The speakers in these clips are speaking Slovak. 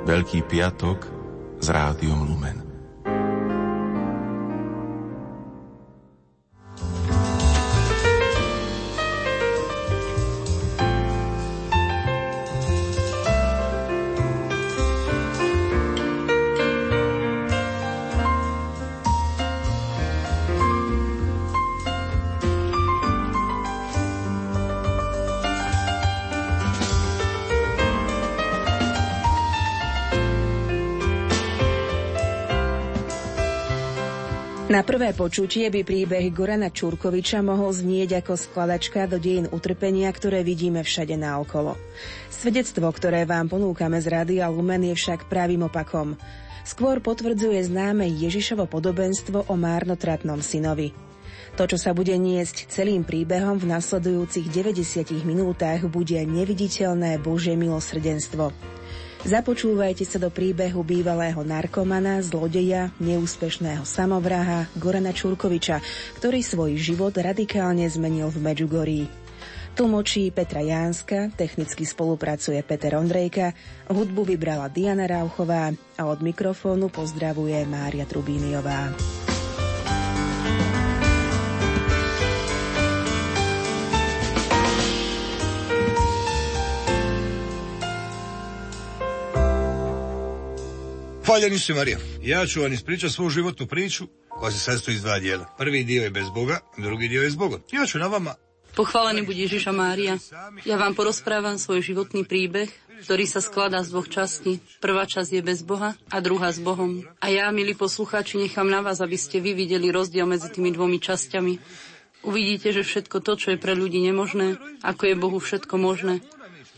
Veľký piatok s rádiom Lumen. Prvé počutie by príbeh Gorana Čurkoviča mohol znieť ako skladačka do dejín utrpenia, ktoré vidíme všade naokolo. Svedectvo, ktoré vám ponúkame z Rádia Lumen, je však pravým opakom. Skôr potvrdzuje známe Ježišovo podobenstvo o márnotratnom synovi. To, čo sa bude niesť celým príbehom v nasledujúcich 90 minútach, bude neviditeľné Božie milosrdenstvo. Započúvajte sa do príbehu bývalého narkomana, zlodeja, neúspešného samovraha Gorana Čurkoviča, ktorý svoj život radikálne zmenil v Medžugorí. Tlmočí Petra Jánska, technicky spolupracuje Peter Ondrejka, hudbu vybrala Diana Rauchová a od mikrofónu pozdravuje Mária Trubíniová. Hvaljen Isu Marija. Ja ću vam ispričati svoju životnu priču koja se sastoji iz dva dijela. Prvi dio je bez Boga, drugi dio je s Bogom. Ja ću na vama Pochválený bude Ježiša Mária. Ja vám porozprávam svoj životný príbeh, ktorý sa skladá z dvoch častí. Prvá časť je bez Boha a druhá s Bohom. A ja, milí poslucháči, nechám na vás, aby ste vy videli rozdiel medzi tými dvomi časťami. Uvidíte, že všetko to, čo je pre ľudí nemožné, ako je Bohu všetko možné,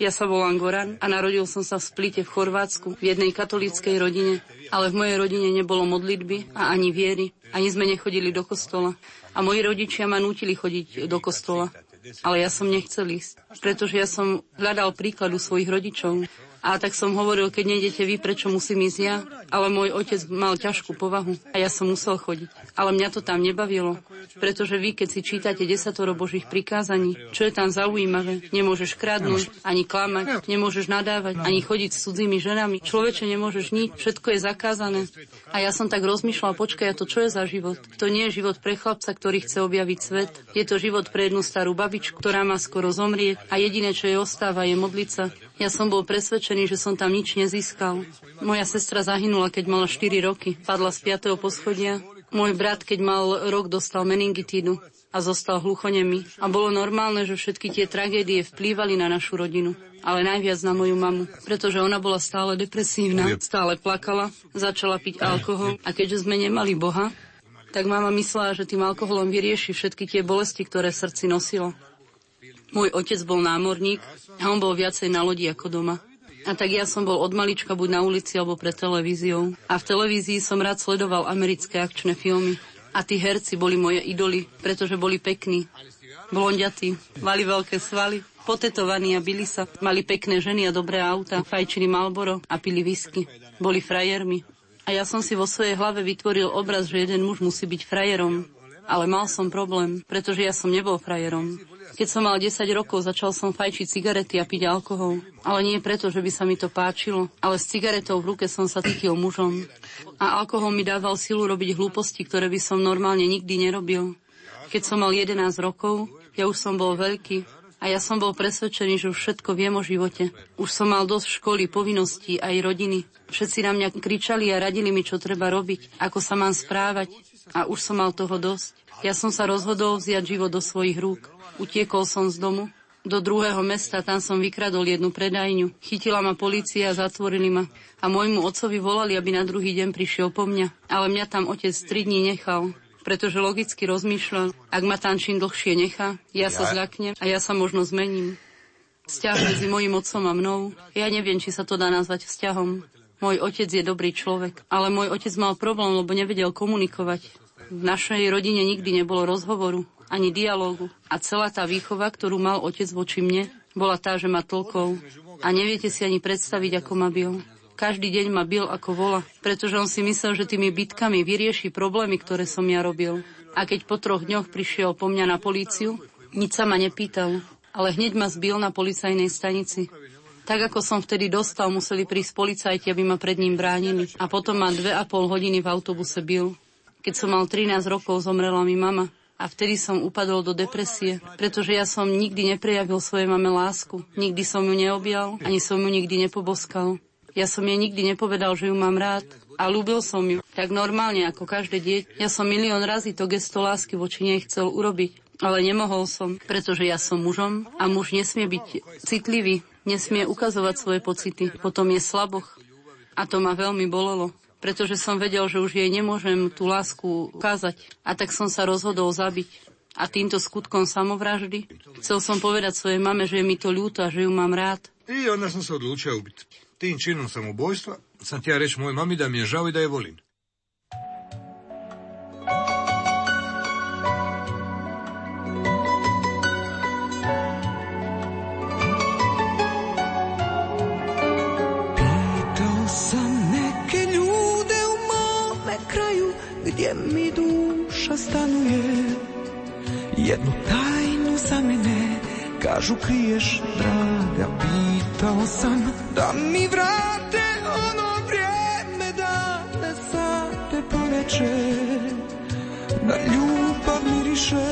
ja sa volám Goran a narodil som sa v Splite v Chorvátsku v jednej katolíckej rodine, ale v mojej rodine nebolo modlitby a ani viery, ani sme nechodili do kostola. A moji rodičia ma nútili chodiť do kostola. Ale ja som nechcel ísť, pretože ja som hľadal príkladu svojich rodičov. A tak som hovoril, keď nejdete vy, prečo musím ísť ja? Ale môj otec mal ťažkú povahu a ja som musel chodiť. Ale mňa to tam nebavilo, pretože vy, keď si čítate desatoro Božích prikázaní, čo je tam zaujímavé, nemôžeš kradnúť, ani klamať, nemôžeš nadávať, ani chodiť s cudzími ženami. Človeče nemôžeš nič, všetko je zakázané. A ja som tak rozmýšľal, počkaj, a to čo je za život? To nie je život pre chlapca, ktorý chce objaviť svet. Je to život pre jednu starú babičku, ktorá má skoro zomrieť a jediné, čo jej ostáva, je modliť sa. Ja som bol presvedčený, že som tam nič nezískal. Moja sestra zahynula, keď mala 4 roky. Padla z 5. poschodia. Môj brat, keď mal rok, dostal meningitídu a zostal hluchonemý. A bolo normálne, že všetky tie tragédie vplývali na našu rodinu. Ale najviac na moju mamu, pretože ona bola stále depresívna, stále plakala, začala piť alkohol a keďže sme nemali Boha, tak mama myslela, že tým alkoholom vyrieši všetky tie bolesti, ktoré v srdci nosila. Môj otec bol námorník a on bol viacej na lodi ako doma. A tak ja som bol od malička buď na ulici alebo pred televíziou. A v televízii som rád sledoval americké akčné filmy. A tí herci boli moje idoly, pretože boli pekní. Blondiatí, mali veľké svaly, potetovaní a byli sa. Mali pekné ženy a dobré auta, fajčili Malboro a pili whisky. Boli frajermi. A ja som si vo svojej hlave vytvoril obraz, že jeden muž musí byť frajerom. Ale mal som problém, pretože ja som nebol frajerom. Keď som mal 10 rokov, začal som fajčiť cigarety a piť alkohol. Ale nie preto, že by sa mi to páčilo, ale s cigaretou v ruke som sa cítil mužom. A alkohol mi dával silu robiť hlúposti, ktoré by som normálne nikdy nerobil. Keď som mal 11 rokov, ja už som bol veľký a ja som bol presvedčený, že už všetko viem o živote. Už som mal dosť školy, povinností aj rodiny. Všetci na mňa kričali a radili mi, čo treba robiť, ako sa mám správať. A už som mal toho dosť. Ja som sa rozhodol vziať život do svojich rúk. Utiekol som z domu do druhého mesta, tam som vykradol jednu predajňu. Chytila ma policia a zatvorili ma. A môjmu otcovi volali, aby na druhý deň prišiel po mňa. Ale mňa tam otec tri dní nechal, pretože logicky rozmýšľal, ak ma tam čím dlhšie nechá, ja sa zľaknem a ja sa možno zmením. Vzťah medzi mojim otcom a mnou, ja neviem, či sa to dá nazvať vzťahom. Môj otec je dobrý človek, ale môj otec mal problém, lebo nevedel komunikovať. V našej rodine nikdy nebolo rozhovoru ani dialógu. A celá tá výchova, ktorú mal otec voči mne, bola tá, že ma tlkol. A neviete si ani predstaviť, ako ma bil. Každý deň ma bil ako vola, pretože on si myslel, že tými bitkami vyrieši problémy, ktoré som ja robil. A keď po troch dňoch prišiel po mňa na políciu, nič sa ma nepýtal, ale hneď ma zbil na policajnej stanici. Tak ako som vtedy dostal, museli prísť policajti, aby ma pred ním bránili. A potom ma dve a pol hodiny v autobuse bil. Keď som mal 13 rokov, zomrela mi mama. A vtedy som upadol do depresie, pretože ja som nikdy neprejavil svojej mame lásku. Nikdy som ju neobjal, ani som ju nikdy nepoboskal. Ja som jej nikdy nepovedal, že ju mám rád a ľúbil som ju. Tak normálne ako každé dieťa. Ja som milión razy to gesto lásky voči nej chcel urobiť. Ale nemohol som, pretože ja som mužom a muž nesmie byť citlivý, nesmie ukazovať svoje pocity. Potom je slaboch. A to ma veľmi bolelo, pretože som vedel, že už jej nemôžem tú lásku ukázať. A tak som sa rozhodol zabiť. A týmto skutkom samovraždy chcel som povedať svojej mame, že je mi to ľúto a že ju mám rád. I onda sam se odlučio ubiti. Tim činom samobojstva sam ti ja reći mojoj mami da mi je žao i da je volim. Duša stanuje. Jednu tajnu za mene kažu kriješ draga Pitao sam da mi vrate ono vrijeme da ne sate poneče Da ljubav miriše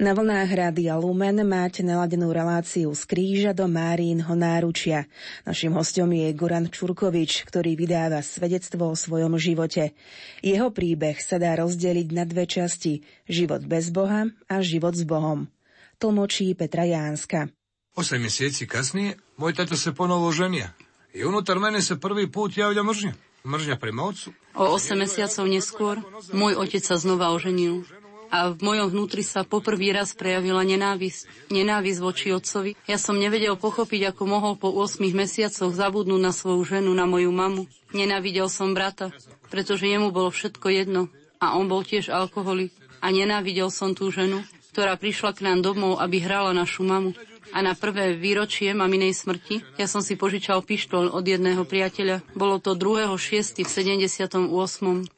Na vlnách Rádia Lumen máte naladenú reláciu z kríža do Márínho náručia. Našim hostom je Goran Čurkovič, ktorý vydáva svedectvo o svojom živote. Jeho príbeh sa dá rozdeliť na dve časti. Život bez Boha a život s Bohom. Tlmočí Petra Jánska. Osam mjeseci kasnije, moj tato se ponovo ženija. I unutar mene se prvi put javlja mržnja. Mržnja prema ocu. O 8 mesiacov neskôr môj otec sa znova oženil. A v mojom vnútri sa poprvý raz prejavila nenávisť. Nenávisť voči otcovi. Ja som nevedel pochopiť, ako mohol po 8 mesiacoch zabudnúť na svoju ženu, na moju mamu. Nenávidel som brata, pretože jemu bolo všetko jedno. A on bol tiež alkoholik. A nenávidel som tú ženu, ktorá prišla k nám domov, aby hrala našu mamu. A na prvé výročie maminej smrti ja som si požičal pištol od jedného priateľa. Bolo to 2.6. v 78.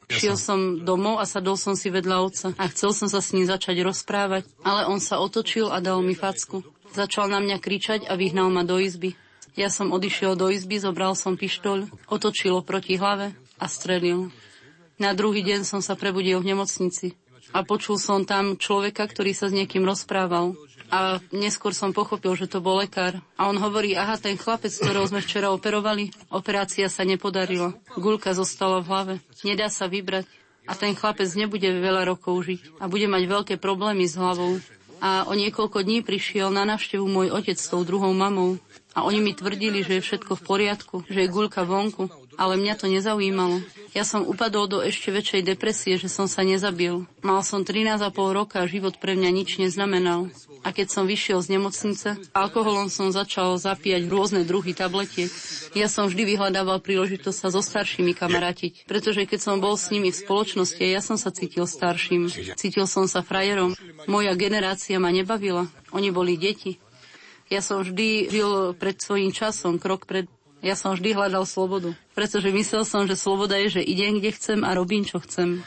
Šiel som domov a sadol som si vedľa otca a chcel som sa s ním začať rozprávať, ale on sa otočil a dal mi facku. Začal na mňa kričať a vyhnal ma do izby. Ja som odišiel do izby, zobral som pištoľ, otočil proti hlave a strelil. Na druhý deň som sa prebudil v nemocnici a počul som tam človeka, ktorý sa s niekým rozprával. A neskôr som pochopil, že to bol lekár. A on hovorí, aha, ten chlapec, ktorého sme včera operovali, operácia sa nepodarila. Gulka zostala v hlave. Nedá sa vybrať. A ten chlapec nebude veľa rokov žiť. A bude mať veľké problémy s hlavou. A o niekoľko dní prišiel na návštevu môj otec s tou druhou mamou. A oni mi tvrdili, že je všetko v poriadku, že je guľka vonku, ale mňa to nezaujímalo. Ja som upadol do ešte väčšej depresie, že som sa nezabil. Mal som 13,5 roka a život pre mňa nič neznamenal. A keď som vyšiel z nemocnice, alkoholom som začal zapíjať rôzne druhy tabletiek. Ja som vždy vyhľadával príležitosť sa so staršími kamarátiť, pretože keď som bol s nimi v spoločnosti, ja som sa cítil starším. Cítil som sa frajerom. Moja generácia ma nebavila. Oni boli deti. Ja som vždy žil pred svojím časom, krok pred... Ja som vždy hľadal slobodu, pretože myslel som, že sloboda je, že idem, kde chcem a robím, čo chcem.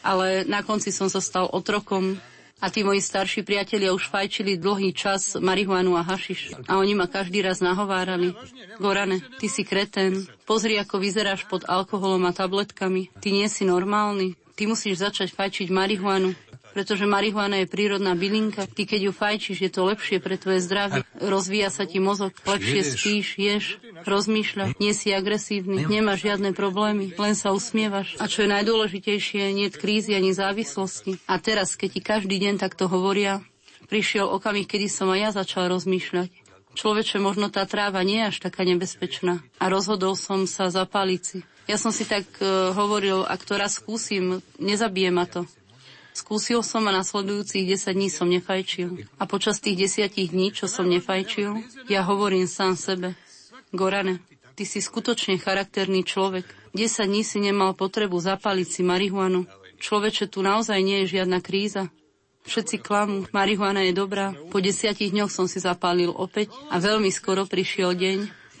Ale na konci som sa stal otrokom a tí moji starší priatelia už fajčili dlhý čas marihuanu a hašiš. A oni ma každý raz nahovárali. Gorane, ty si kretén. Pozri, ako vyzeráš pod alkoholom a tabletkami. Ty nie si normálny. Ty musíš začať fajčiť marihuanu pretože marihuana je prírodná bylinka. Ty keď ju fajčíš, je to lepšie pre tvoje zdravie. Rozvíja sa ti mozog, lepšie spíš, ješ, rozmýšľaš, nie si agresívny, nemáš žiadne problémy, len sa usmievaš. A čo je najdôležitejšie, nie je krízy ani závislosti. A teraz, keď ti každý deň takto hovoria, prišiel okamih, kedy som aj ja začal rozmýšľať. Človeče, možno tá tráva nie je až taká nebezpečná. A rozhodol som sa zapáliť si. Ja som si tak uh, hovoril, ak to raz skúsim, nezabije ma to. Skúsil som a nasledujúcich 10 dní som nefajčil. A počas tých desiatich dní, čo som nefajčil, ja hovorím sám sebe. Gorane, ty si skutočne charakterný človek. 10 dní si nemal potrebu zapaliť si marihuanu. Človeče, tu naozaj nie je žiadna kríza. Všetci klamú, marihuana je dobrá. Po desiatich dňoch som si zapálil opäť a veľmi skoro prišiel deň,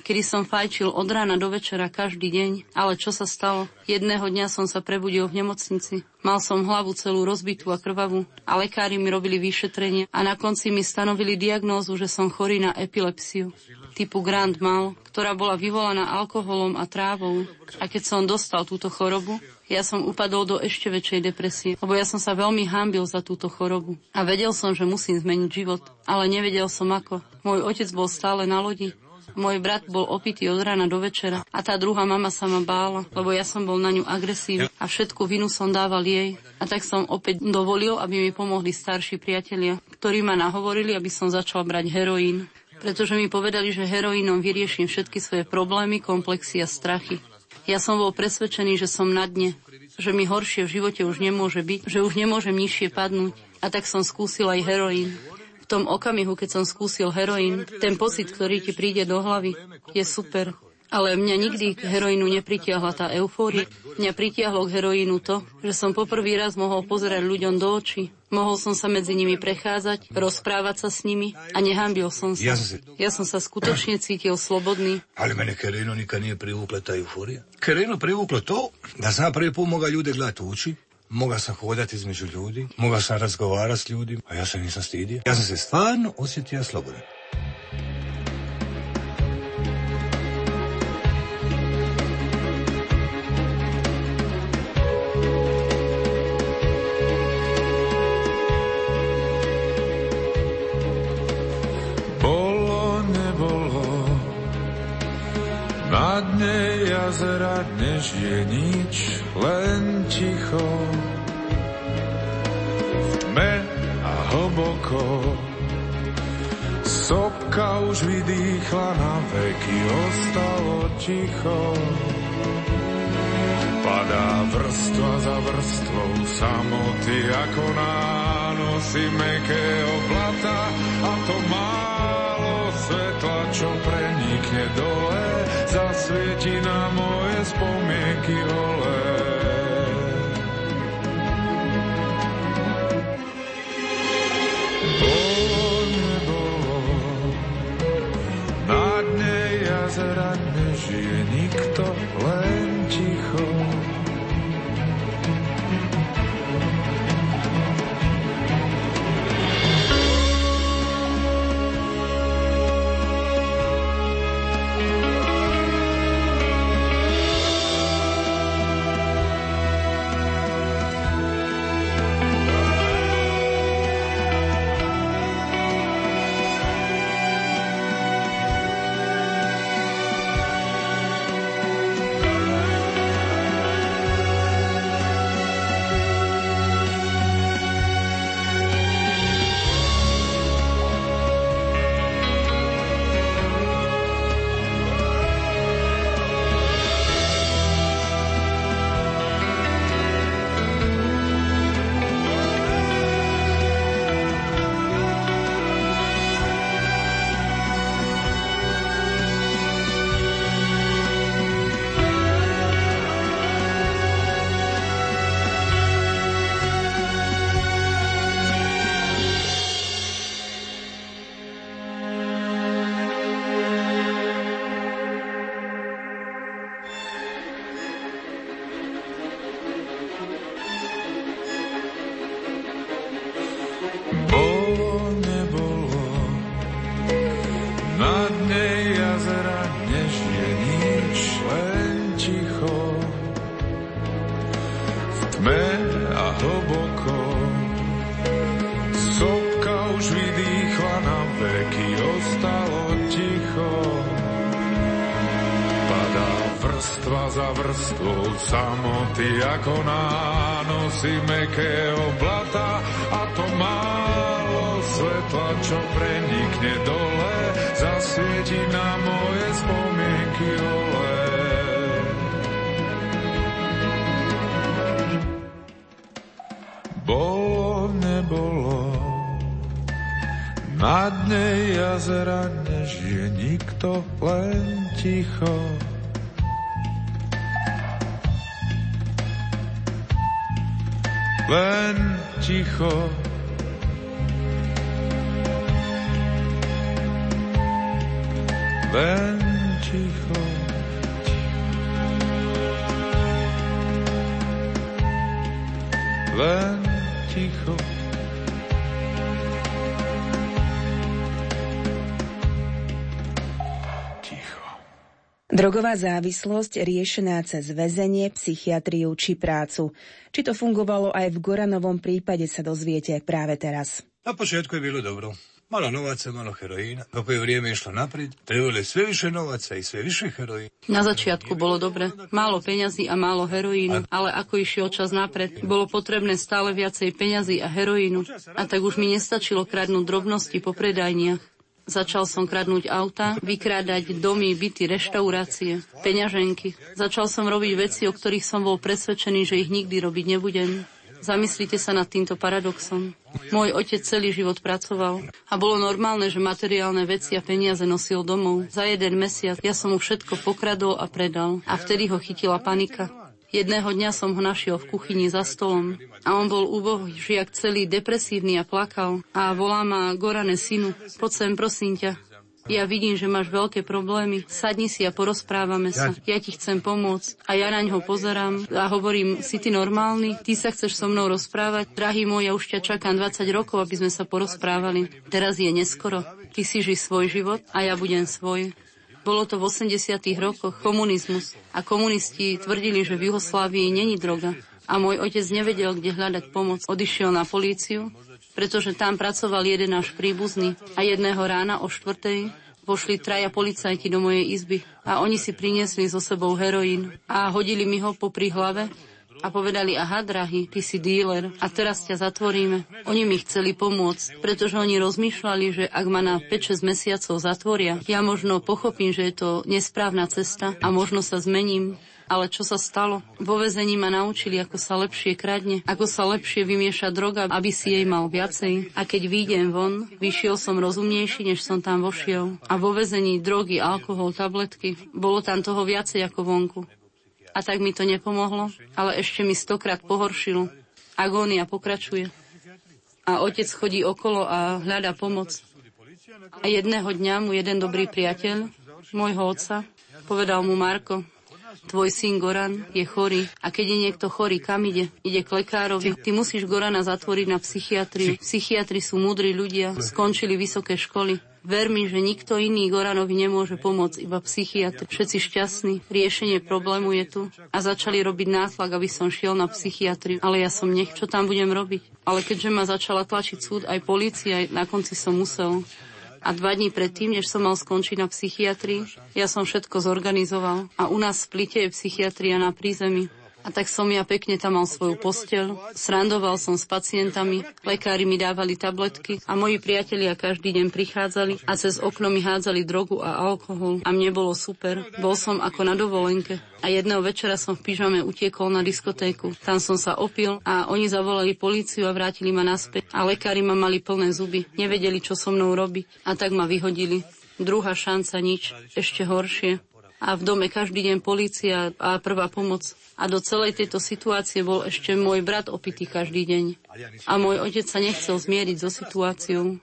kedy som fajčil od rána do večera každý deň. Ale čo sa stalo? Jedného dňa som sa prebudil v nemocnici. Mal som hlavu celú rozbitú a krvavú a lekári mi robili vyšetrenie a na konci mi stanovili diagnózu, že som chorý na epilepsiu typu Grand Mal, ktorá bola vyvolaná alkoholom a trávou. A keď som dostal túto chorobu, ja som upadol do ešte väčšej depresie, lebo ja som sa veľmi hámbil za túto chorobu. A vedel som, že musím zmeniť život, ale nevedel som ako. Môj otec bol stále na lodi môj brat bol opitý od rána do večera a tá druhá mama sa ma bála, lebo ja som bol na ňu agresívny a všetku vinu som dával jej. A tak som opäť dovolil, aby mi pomohli starší priatelia, ktorí ma nahovorili, aby som začal brať heroín. Pretože mi povedali, že heroínom vyrieším všetky svoje problémy, komplexy a strachy. Ja som bol presvedčený, že som na dne, že mi horšie v živote už nemôže byť, že už nemôžem nižšie padnúť. A tak som skúsil aj heroín tom okamihu, keď som skúsil heroín, ten pocit, ktorý ti príde do hlavy, je super. Ale mňa nikdy k heroínu nepritiahla tá eufória. Mňa pritiahlo k heroínu to, že som poprvý raz mohol pozerať ľuďom do očí. Mohol som sa medzi nimi prechádzať, rozprávať sa s nimi a nehambil som sa. Ja som, si... ja som sa skutočne cítil slobodný. Ale mene heroínu nikad nije privukla ta euforija. Heroínu privuklo to da sam prvi mogao ljude gledati u oči, Mogao sam hodati između ljudi, mogao sam razgovarati s ljudima, a ja se nisam stidio. Ja sam se stvarno osjetio slobodan. Bolo, nebolo, na dne jazera dnes je nič, len ticho. V tme a hlboko sopka už vydýchla na veky, ostalo ticho. Padá vrstva za vrstvou samoty ako nánosy mekého blata a to málo svetla, čo prenikne dole, zasvieti na moje spomienky holé. Na dne jazera nežije nikto, len ticho. Len ticho. Len ticho. Len ticho. Ticho. Drogová závislosť riešená cez väzenie, psychiatriu či prácu. Či to fungovalo aj v Goranovom prípade sa dozviete práve teraz. Na počiatku je bilo dobro. Malo novaca, malo heroína. Kako je vrijeme išlo naprijed, trebalo je sve više novaca i sve više heroína. Na začiatku bolo dobre. Málo peňazí a málo heroínu, ale ako išiel čas napred, bolo potrebné stále viacej peňazí a heroínu. A tak už mi nestačilo kradnúť drobnosti po predajniach. Začal som kradnúť auta, vykrádať domy, byty, reštaurácie, peňaženky. Začal som robiť veci, o ktorých som bol presvedčený, že ich nikdy robiť nebudem. Zamyslite sa nad týmto paradoxom. Môj otec celý život pracoval a bolo normálne, že materiálne veci a peniaze nosil domov. Za jeden mesiac ja som mu všetko pokradol a predal a vtedy ho chytila panika. Jedného dňa som ho našiel v kuchyni za stolom a on bol úbohý žiak celý depresívny a plakal a volá ma Gorane synu, poď sem prosím ťa, ja vidím, že máš veľké problémy. Sadni si a porozprávame sa. Ja ti chcem pomôcť. A ja na ňo pozerám a hovorím, si ty normálny? Ty sa chceš so mnou rozprávať? Drahý môj, ja už ťa čakám 20 rokov, aby sme sa porozprávali. Teraz je neskoro. Ty si ži svoj život a ja budem svoj. Bolo to v 80. rokoch komunizmus a komunisti tvrdili, že v Juhoslávii není droga. A môj otec nevedel, kde hľadať pomoc. Odišiel na políciu, pretože tam pracoval jeden náš príbuzný a jedného rána o štvrtej vošli traja policajti do mojej izby a oni si priniesli so sebou heroín a hodili mi ho popri hlave a povedali, aha, drahý, ty si díler a teraz ťa zatvoríme. Oni mi chceli pomôcť, pretože oni rozmýšľali, že ak ma na 5-6 mesiacov zatvoria, ja možno pochopím, že je to nesprávna cesta a možno sa zmením. Ale čo sa stalo? Vo vezení ma naučili, ako sa lepšie kradne, ako sa lepšie vymieša droga, aby si jej mal viacej. A keď výjdem von, vyšiel som rozumnejší, než som tam vošiel. A vo vezení drogy, alkohol, tabletky, bolo tam toho viacej ako vonku. A tak mi to nepomohlo, ale ešte mi stokrát pohoršilo. Agónia pokračuje. A otec chodí okolo a hľadá pomoc. A jedného dňa mu jeden dobrý priateľ, môjho otca, povedal mu Marko, tvoj syn Goran je chorý a keď je niekto chorý, kam ide? Ide k lekárovi. Ty musíš Gorana zatvoriť na psychiatriu. Psychiatri sú múdri ľudia, skončili vysoké školy. Ver mi, že nikto iný Goranovi nemôže pomôcť, iba psychiatr. Všetci šťastní, riešenie problému je tu. A začali robiť nátlak, aby som šiel na psychiatriu. Ale ja som nech, čo tam budem robiť. Ale keďže ma začala tlačiť súd, aj polícia, na konci som musel. A dva dní predtým, než som mal skončiť na psychiatrii, ja som všetko zorganizoval. A u nás v Splite je psychiatria na prízemí. A tak som ja pekne tam mal svoju posteľ, srandoval som s pacientami, lekári mi dávali tabletky a moji priatelia každý deň prichádzali a cez okno mi hádzali drogu a alkohol a mne bolo super. Bol som ako na dovolenke. A jedného večera som v pyžame utiekol na diskotéku. Tam som sa opil a oni zavolali políciu a vrátili ma naspäť. A lekári ma mali plné zuby. Nevedeli, čo so mnou robiť. A tak ma vyhodili. Druhá šanca nič. Ešte horšie a v dome každý deň polícia a prvá pomoc. A do celej tejto situácie bol ešte môj brat opitý každý deň. A môj otec sa nechcel zmieriť so situáciou.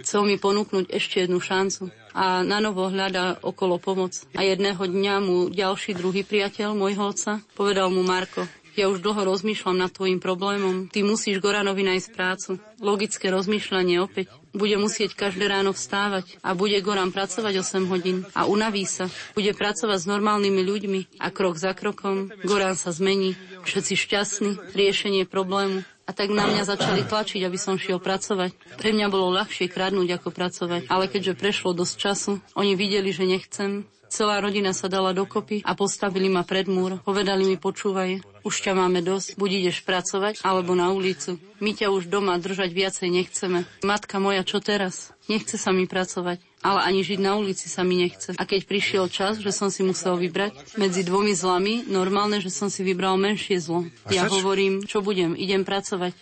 Chcel mi ponúknuť ešte jednu šancu a na novo hľadá okolo pomoc. A jedného dňa mu ďalší druhý priateľ môjho otca povedal mu Marko, ja už dlho rozmýšľam nad tvojim problémom. Ty musíš Goranovi nájsť prácu. Logické rozmýšľanie opäť. Bude musieť každé ráno vstávať a bude Goran pracovať 8 hodín a unaví sa. Bude pracovať s normálnymi ľuďmi a krok za krokom Goran sa zmení. Všetci šťastní, riešenie problému. A tak na mňa začali tlačiť, aby som šiel pracovať. Pre mňa bolo ľahšie kradnúť ako pracovať. Ale keďže prešlo dosť času, oni videli, že nechcem, Celá rodina sa dala dokopy a postavili ma pred múr. Povedali mi, počúvaj, už ťa máme dosť, buď ideš pracovať, alebo na ulicu. My ťa už doma držať viacej nechceme. Matka moja, čo teraz? Nechce sa mi pracovať, ale ani žiť na ulici sa mi nechce. A keď prišiel čas, že som si musel vybrať medzi dvomi zlami, normálne, že som si vybral menšie zlo. Ja hovorím, čo budem, idem pracovať.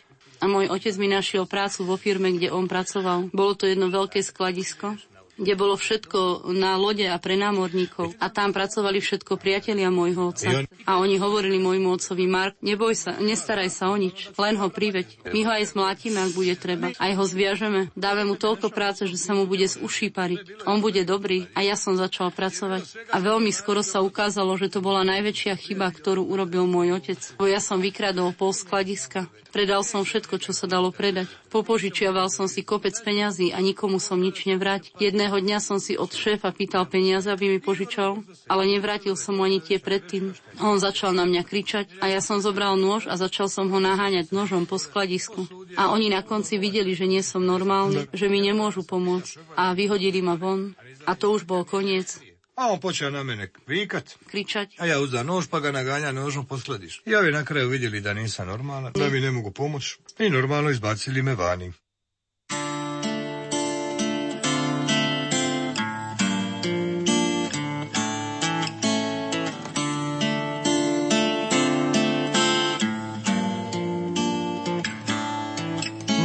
A môj otec mi našiel prácu vo firme, kde on pracoval. Bolo to jedno veľké skladisko kde bolo všetko na lode a pre námorníkov. A tam pracovali všetko priatelia môjho otca. A oni hovorili môjmu otcovi, Mark, neboj sa, nestaraj sa o nič, len ho priveď. My ho aj smlátime, ak bude treba. Aj ho zviažeme. Dáme mu toľko práce, že sa mu bude z uší pariť. On bude dobrý a ja som začal pracovať. A veľmi skoro sa ukázalo, že to bola najväčšia chyba, ktorú urobil môj otec. Bo ja som vykradol pol skladiska. Predal som všetko, čo sa dalo predať. Popožičiaval som si kopec peňazí a nikomu som nič nevrátil. Jedného dňa som si od šéfa pýtal peniaze, aby mi požičal, ale nevrátil som mu ani tie predtým. On začal na mňa kričať a ja som zobral nôž a začal som ho naháňať nožom po skladisku. A oni na konci videli, že nie som normálny, že mi nemôžu pomôcť a vyhodili ma von. A to už bol koniec. A on počal na mene vikať. Kričať. A ja uzda nož, pa ga nagáňa nožom poslediš. Ja bi na kraju vidjeli da nisam normalna, da mi ne mogu pomoć i normalno izbacili me vani.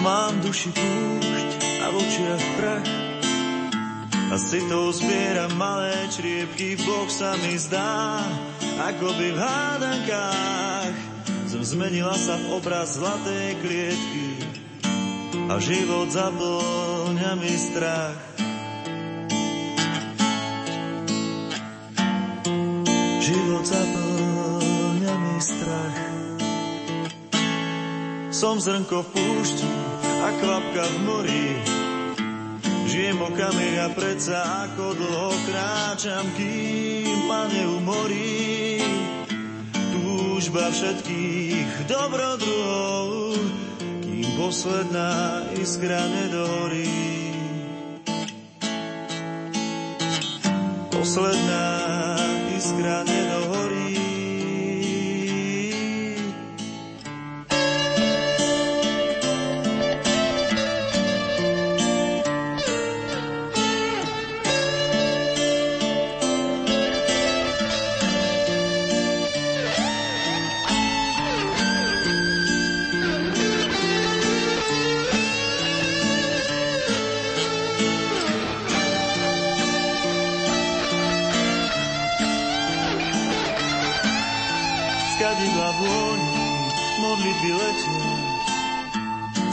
Mám v duši púšť a v očiach prach a si to zbieram malé čriepky, Boh sa mi zdá, ako by v hádankách som zmenila sa v obraz zlatej klietky a život zaplňa mi strach. Život zaplňa mi strach. Som zrnko v púšti a kvapka v mori, Žijem okami a predsa ako dlho kráčam, kým ma neumorí. Túžba všetkých dobrodruhov, kým posledná iskra nedohorí. Posledná iskra nedohorí.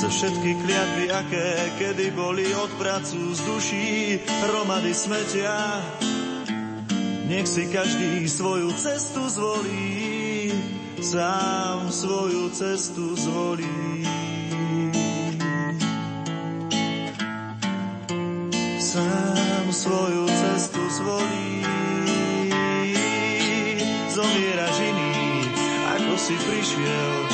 Za všetky kliatby, aké kedy boli od pracu z duší, hromady smetia. Nech si každý svoju cestu zvolí, sám svoju cestu zvolí. Sám svoju cestu zvolí. Zomieraš iný, ako si prišiel.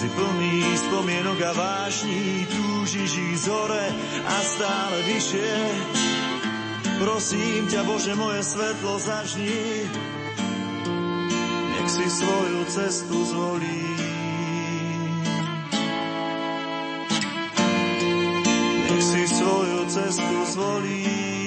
Si plný spomienok a vášní, túžiš ísť hore a stále vyššie. Prosím ťa, Bože, moje svetlo zažni, nech si svoju cestu zvolí. Nech si svoju cestu zvolí.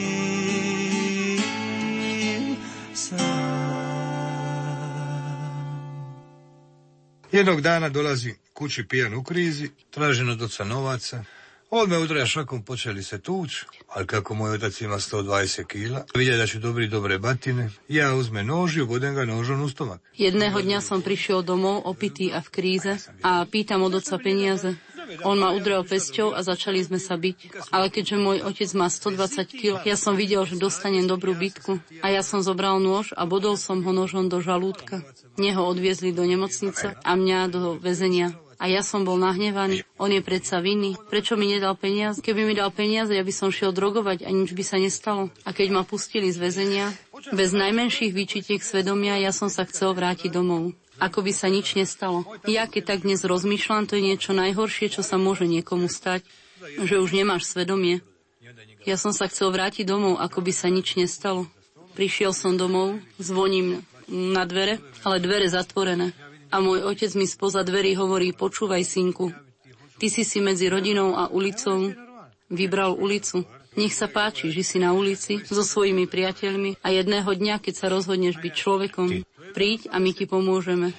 Jednog dana dolazi kući pijan u krizi, tražen od oca novaca. Odme udraja šakom počeli se tuć, ali kako moj otac ima 120 kila, vidje da ću dobri dobre batine, ja uzme nož i ubodem ga nožom u stomak. Jedného dňa som prišiel domov opitý a v kríze a pýtam od otca peniaze. On ma udrel pesťou a začali sme sa byť. Ale keďže môj otec má 120 kg, ja som videl, že dostanem dobrú bitku. A ja som zobral nôž a bodol som ho nožom do žalúdka. Neho odviezli do nemocnice a mňa do väzenia. A ja som bol nahnevaný. On je predsa vinný. Prečo mi nedal peniaze? Keby mi dal peniaze, ja by som šiel drogovať a nič by sa nestalo. A keď ma pustili z väzenia, bez najmenších výčitiek svedomia, ja som sa chcel vrátiť domov ako by sa nič nestalo. Ja keď tak dnes rozmýšľam, to je niečo najhoršie, čo sa môže niekomu stať, že už nemáš svedomie. Ja som sa chcel vrátiť domov, ako by sa nič nestalo. Prišiel som domov, zvoním na dvere, ale dvere zatvorené. A môj otec mi spoza dverí hovorí, počúvaj, synku, ty si si medzi rodinou a ulicou vybral ulicu. Nech sa páči, že si na ulici so svojimi priateľmi a jedného dňa, keď sa rozhodneš byť človekom, príď a my ti pomôžeme.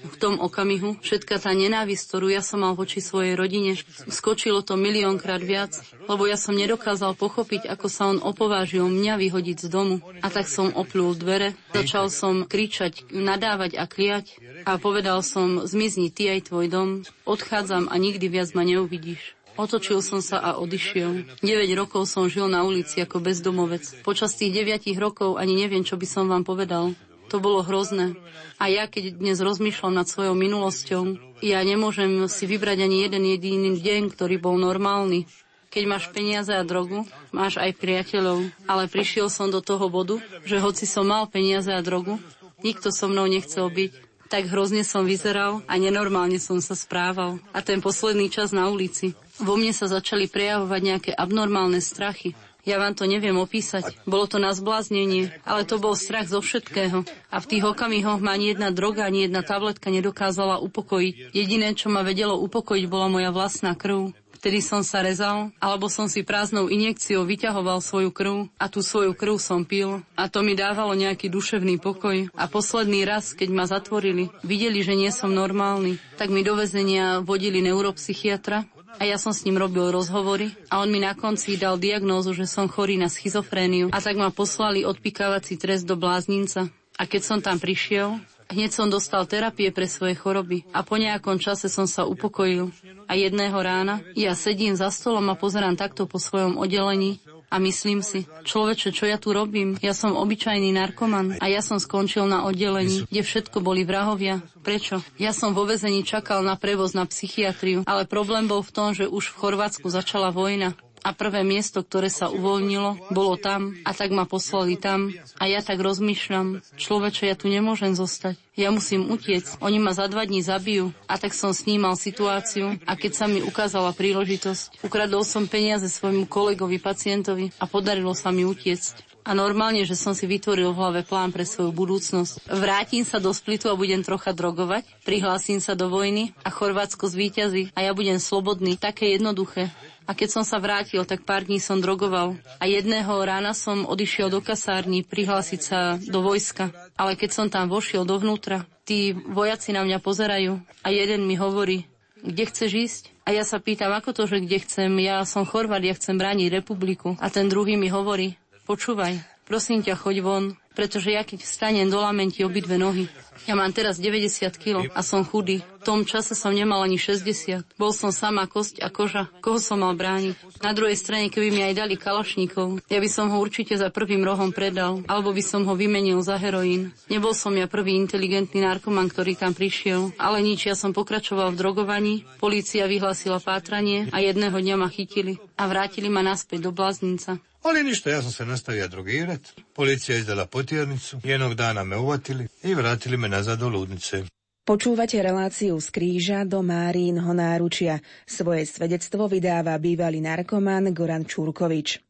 V tom okamihu všetka tá nenávisť, ktorú ja som mal voči svojej rodine, skočilo to miliónkrát viac, lebo ja som nedokázal pochopiť, ako sa on opovážil mňa vyhodiť z domu. A tak som oplul dvere, začal som kričať, nadávať a kliať a povedal som, zmizni ty aj tvoj dom, odchádzam a nikdy viac ma neuvidíš. Otočil som sa a odišiel. 9 rokov som žil na ulici ako bezdomovec. Počas tých 9 rokov ani neviem, čo by som vám povedal. To bolo hrozné. A ja, keď dnes rozmýšľam nad svojou minulosťou, ja nemôžem si vybrať ani jeden jediný deň, ktorý bol normálny. Keď máš peniaze a drogu, máš aj priateľov. Ale prišiel som do toho bodu, že hoci som mal peniaze a drogu, nikto so mnou nechcel byť. Tak hrozne som vyzeral a nenormálne som sa správal. A ten posledný čas na ulici. Vo mne sa začali prejavovať nejaké abnormálne strachy. Ja vám to neviem opísať. Bolo to na zbláznenie, ale to bol strach zo všetkého. A v tých okamihoch ma ani jedna droga, ani jedna tabletka nedokázala upokojiť. Jediné, čo ma vedelo upokojiť, bola moja vlastná krv. Vtedy som sa rezal, alebo som si prázdnou injekciou vyťahoval svoju krv a tú svoju krv som pil a to mi dávalo nejaký duševný pokoj. A posledný raz, keď ma zatvorili, videli, že nie som normálny, tak mi do väzenia vodili neuropsychiatra a ja som s ním robil rozhovory a on mi na konci dal diagnózu, že som chorý na schizofréniu a tak ma poslali odpikávací trest do blázninca. A keď som tam prišiel, hneď som dostal terapie pre svoje choroby a po nejakom čase som sa upokojil. A jedného rána ja sedím za stolom a pozerám takto po svojom oddelení a myslím si, človeče, čo ja tu robím? Ja som obyčajný narkoman a ja som skončil na oddelení, kde všetko boli vrahovia. Prečo? Ja som vo vezení čakal na prevoz na psychiatriu, ale problém bol v tom, že už v Chorvátsku začala vojna a prvé miesto, ktoré sa uvoľnilo, bolo tam a tak ma poslali tam a ja tak rozmýšľam, človeče, ja tu nemôžem zostať. Ja musím utiecť. Oni ma za dva dní zabijú. A tak som snímal situáciu a keď sa mi ukázala príležitosť, ukradol som peniaze svojmu kolegovi, pacientovi a podarilo sa mi utiecť. A normálne, že som si vytvoril v hlave plán pre svoju budúcnosť. Vrátim sa do Splitu a budem trocha drogovať, prihlásim sa do vojny a Chorvátsko zvíťazí a ja budem slobodný. Také jednoduché. A keď som sa vrátil, tak pár dní som drogoval. A jedného rána som odišiel do kasárny prihlásiť sa do vojska. Ale keď som tam vošiel dovnútra, tí vojaci na mňa pozerajú a jeden mi hovorí, kde chceš ísť? A ja sa pýtam, ako to, že kde chcem? Ja som Chorvát, ja chcem brániť republiku. A ten druhý mi hovorí, počúvaj, prosím ťa, choď von, pretože ja keď vstanem do lamenti obidve nohy, ja mám teraz 90 kg a som chudý. Tom čase som nemal ani 60. Bol som sama kosť a koža. Koho som mal brániť? Na druhej strane, keby mi aj dali kalašníkov, ja by som ho určite za prvým rohom predal, alebo by som ho vymenil za heroín. Nebol som ja prvý inteligentný narkoman, ktorý tam prišiel, ale nič, ja som pokračoval v drogovaní, polícia vyhlásila pátranie a jedného dňa ma chytili a vrátili ma naspäť do bláznica. Ali ništa, ja sam se nastavio drogirat. Policija je izdala potjernicu. Jednog dana me uvatili i vratili me nazad do ludnice. Počúvate reláciu z kríža do Márínho náručia. Svoje svedectvo vydáva bývalý narkoman Goran Čurkovič.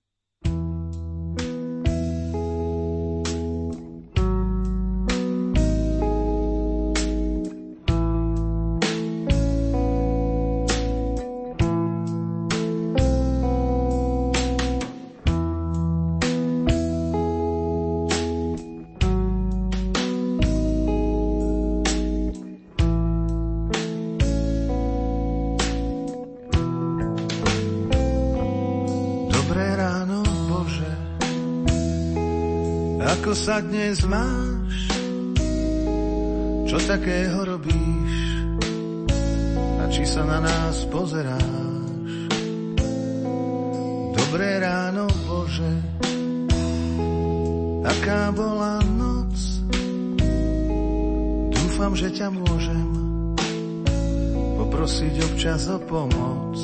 Sa dnes máš? Čo takého robíš? A či sa na nás pozeráš. Dobré ráno, Bože, aká bola noc. Dúfam, že ťa môžem poprosiť občas o pomoc.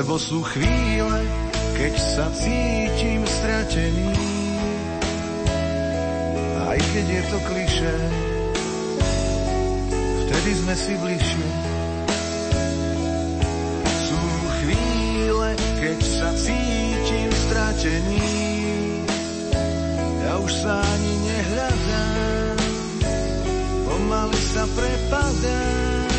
Lebo sú chvíle, keď sa cítim stratený. Aj keď je to klišé, vtedy sme si bližšie. Sú chvíle, keď sa cítim stratený. Ja už sa ani nehľadám, pomaly sa prepadám.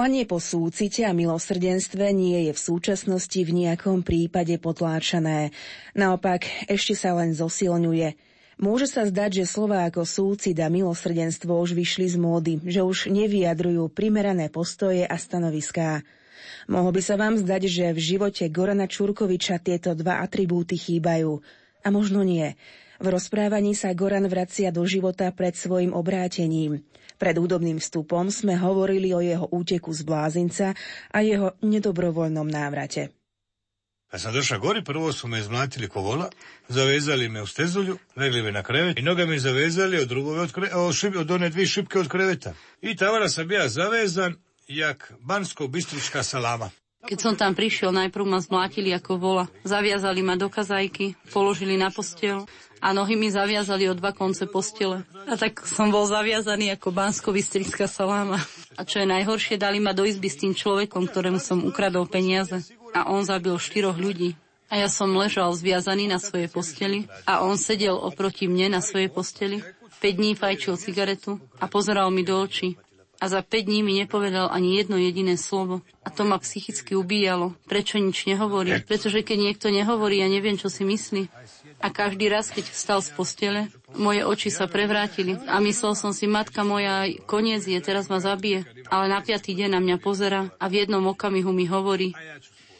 Volanie po súcite a milosrdenstve nie je v súčasnosti v nejakom prípade potláčané. Naopak, ešte sa len zosilňuje. Môže sa zdať, že slova ako súcit a milosrdenstvo už vyšli z módy, že už nevyjadrujú primerané postoje a stanoviská. Mohlo by sa vám zdať, že v živote Gorana Čurkoviča tieto dva atribúty chýbajú. A možno nie. V rozprávaní sa Goran vracia do života pred svojim obrátením. Pred údobným vstupom sme hovorili o jeho úteku z blázinca a jeho nedobrovoľnom návrate. Kad sam došao gori, prvo su me izmlatili ko zavezali me u stezulju, legli me na krevet i noga mi zavezali od drugove od, kre, od, šip, od one dvije šipke od kreveta. I tavara sam bija zavezan jak bansko-bistrička salama. Keď som tam prišiel, najprv ma zmlátili ako vola. Zaviazali ma do kazajky, položili na postel a nohy mi zaviazali o dva konce postele. A tak som bol zaviazaný ako bansko saláma. A čo je najhoršie, dali ma do izby s tým človekom, ktorému som ukradol peniaze. A on zabil štyroch ľudí. A ja som ležal zviazaný na svojej posteli a on sedel oproti mne na svojej posteli. 5 dní fajčil cigaretu a pozeral mi do očí a za 5 dní mi nepovedal ani jedno jediné slovo. A to ma psychicky ubíjalo. Prečo nič nehovorí? Pretože keď niekto nehovorí, ja neviem, čo si myslí. A každý raz, keď vstal z postele, moje oči sa prevrátili a myslel som si, matka moja, koniec je, teraz ma zabije. Ale na piatý deň na mňa pozera a v jednom okamihu mi hovorí,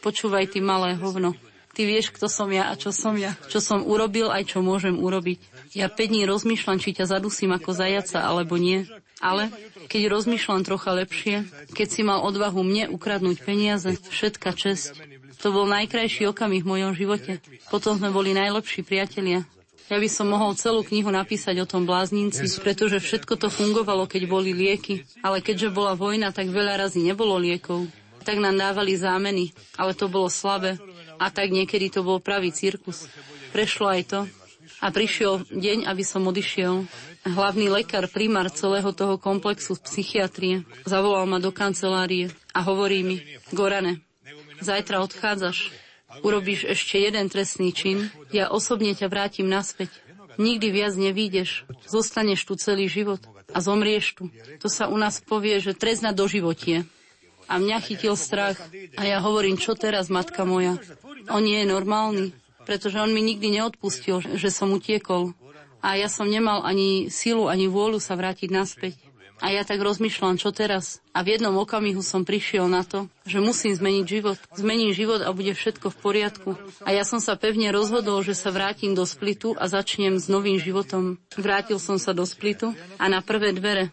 počúvaj ty malé hovno, ty vieš, kto som ja a čo som ja, čo som urobil aj čo môžem urobiť. Ja 5 dní rozmýšľam, či ťa zadusím ako zajaca, alebo nie. Ale keď rozmýšľam trocha lepšie, keď si mal odvahu mne ukradnúť peniaze, všetka česť. To bol najkrajší okamih v mojom živote. Potom sme boli najlepší priatelia. Ja by som mohol celú knihu napísať o tom blázninci, pretože všetko to fungovalo, keď boli lieky. Ale keďže bola vojna, tak veľa razy nebolo liekov. Tak nám dávali zámeny, ale to bolo slabé. A tak niekedy to bol pravý cirkus. Prešlo aj to. A prišiel deň, aby som odišiel. Hlavný lekár, primár celého toho komplexu z psychiatrie, zavolal ma do kancelárie a hovorí mi, Gorane, zajtra odchádzaš, urobíš ešte jeden trestný čin, ja osobne ťa vrátim naspäť. Nikdy viac nevídeš, zostaneš tu celý život a zomrieš tu. To sa u nás povie, že trest na doživotie. A mňa chytil strach a ja hovorím, čo teraz, matka moja? On nie je normálny, pretože on mi nikdy neodpustil, že som utiekol. A ja som nemal ani silu, ani vôľu sa vrátiť naspäť. A ja tak rozmýšľam, čo teraz. A v jednom okamihu som prišiel na to, že musím zmeniť život. Zmením život a bude všetko v poriadku. A ja som sa pevne rozhodol, že sa vrátim do Splitu a začnem s novým životom. Vrátil som sa do Splitu a na prvé dvere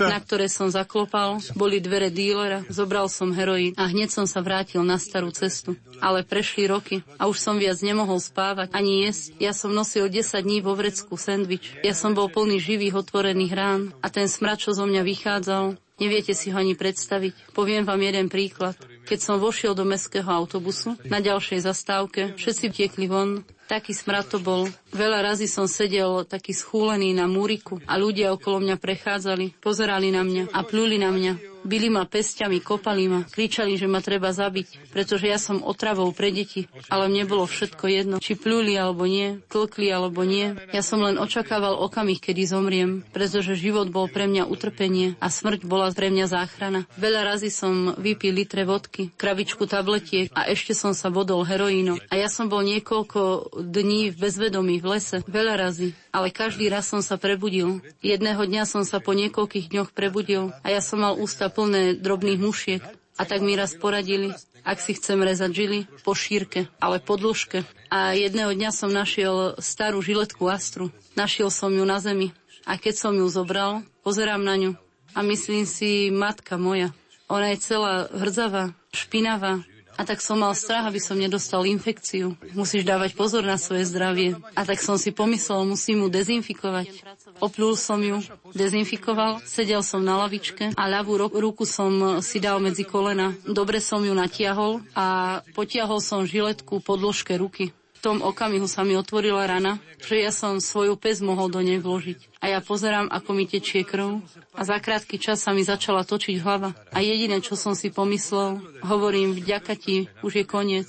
na ktoré som zaklopal, boli dvere dílera, zobral som heroín a hneď som sa vrátil na starú cestu. Ale prešli roky a už som viac nemohol spávať ani jesť. Ja som nosil 10 dní vo vrecku sendvič. Ja som bol plný živých otvorených rán a ten smrad, čo zo mňa vychádzal, Neviete si ho ani predstaviť. Poviem vám jeden príklad. Keď som vošiel do mestského autobusu, na ďalšej zastávke, všetci tiekli von, taký smrad to bol. Veľa razy som sedel taký schúlený na múriku a ľudia okolo mňa prechádzali, pozerali na mňa a pluli na mňa. Bili ma pestiami, kopali ma, kričali, že ma treba zabiť, pretože ja som otravou pre deti, ale mne bolo všetko jedno, či plúli alebo nie, tlkli alebo nie. Ja som len očakával okamih, kedy zomriem, pretože život bol pre mňa utrpenie a smrť bola pre mňa záchrana. Veľa razy som vypil litre vodky, krabičku tabletiek a ešte som sa bodol heroínom. A ja som bol niekoľko dní v bezvedomí v lese, veľa razy, ale každý raz som sa prebudil. Jedného dňa som sa po niekoľkých dňoch prebudil a ja som mal ústa plné drobných mušiek. A tak mi raz poradili, ak si chcem rezať žily, po šírke, ale po dĺžke. A jedného dňa som našiel starú žiletku Astru. Našiel som ju na zemi. A keď som ju zobral, pozerám na ňu a myslím si, matka moja, ona je celá hrdzavá, špinavá, a tak som mal strach, aby som nedostal infekciu. Musíš dávať pozor na svoje zdravie. A tak som si pomyslel, musím ju dezinfikovať. Oplul som ju, dezinfikoval, sedel som na lavičke a ľavú ruku som si dal medzi kolena. Dobre som ju natiahol a potiahol som žiletku po dĺžke ruky. Tom okamihu sa mi otvorila rana, že ja som svoju pes mohol do nej vložiť. A ja pozerám, ako mi tečie krv a za krátky čas sa mi začala točiť hlava. A jediné, čo som si pomyslel, hovorím, vďaka ti, už je koniec.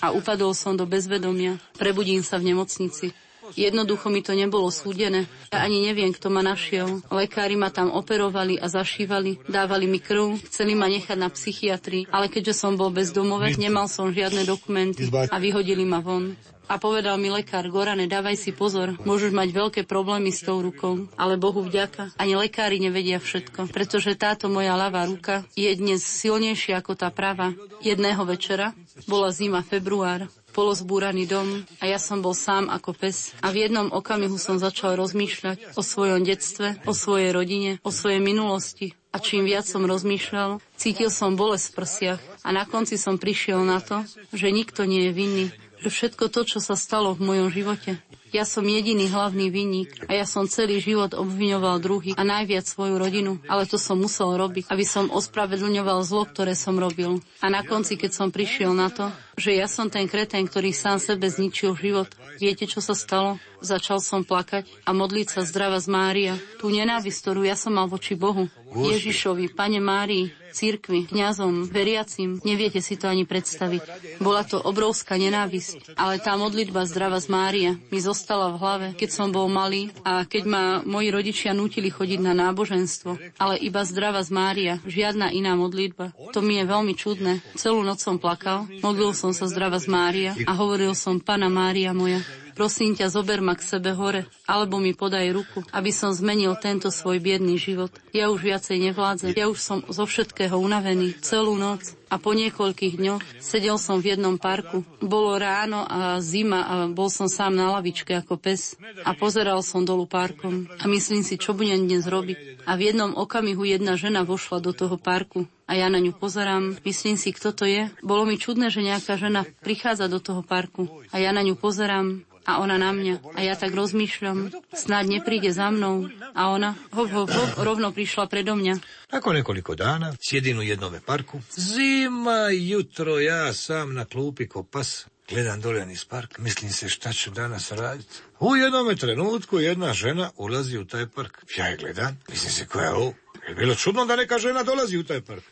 A upadol som do bezvedomia. Prebudím sa v nemocnici. Jednoducho mi to nebolo súdené. Ja ani neviem, kto ma našiel. Lekári ma tam operovali a zašívali, dávali mi krv, chceli ma nechať na psychiatrii, ale keďže som bol bezdomovec, nemal som žiadne dokumenty a vyhodili ma von. A povedal mi lekár, Gorane, dávaj si pozor, môžeš mať veľké problémy s tou rukou, ale Bohu vďaka, ani lekári nevedia všetko, pretože táto moja ľavá ruka je dnes silnejšia ako tá prava. Jedného večera, bola zima, február, polozbúraný dom a ja som bol sám ako pes. A v jednom okamihu som začal rozmýšľať o svojom detstve, o svojej rodine, o svojej minulosti. A čím viac som rozmýšľal, cítil som bolesť v prsiach a na konci som prišiel na to, že nikto nie je vinný, že všetko to, čo sa stalo v mojom živote, ja som jediný hlavný vinník a ja som celý život obviňoval druhých a najviac svoju rodinu, ale to som musel robiť, aby som ospravedlňoval zlo, ktoré som robil. A na konci, keď som prišiel na to, že ja som ten kretén, ktorý sám sebe zničil život, viete, čo sa stalo? Začal som plakať a modliť sa zdrava z Mária. Tú nenávisť, ktorú ja som mal voči Bohu, Ježišovi, Pane Márii, církvi, kňazom, veriacim, neviete si to ani predstaviť. Bola to obrovská nenávisť, ale tá modlitba zdrava z Mária mi zostala v hlave, keď som bol malý a keď ma moji rodičia nutili chodiť na náboženstvo. Ale iba zdrava z Mária, žiadna iná modlitba. To mi je veľmi čudné. Celú noc som plakal, modlil som sa zdrava z Mária a hovoril som, Pana Mária moja, Prosím ťa, zober ma k sebe hore, alebo mi podaj ruku, aby som zmenil tento svoj biedný život. Ja už viacej nevládzem, ja už som zo všetkého unavený celú noc a po niekoľkých dňoch sedel som v jednom parku. Bolo ráno a zima a bol som sám na lavičke ako pes a pozeral som dolu parkom a myslím si, čo budem dnes robiť. A v jednom okamihu jedna žena vošla do toho parku a ja na ňu pozerám, myslím si, kto to je. Bolo mi čudné, že nejaká žena prichádza do toho parku a ja na ňu pozerám A ona na mňa. A ja tak rozmýšľam, snáď nepríde za mnou. A ona, hop, hop, hop, rovno prišla predo mňa. Nakon nekoliko dana sjedim u jednome parku. Zima, jutro, ja sam na klupi ko pas. Gledam dole niz park, mislim se šta ću danas raditi. U jednome trenutku jedna žena ulazi u taj park. Ja je gledam, mislim se koja je ovo. Je bilo čudno da neka žena dolazi u taj park.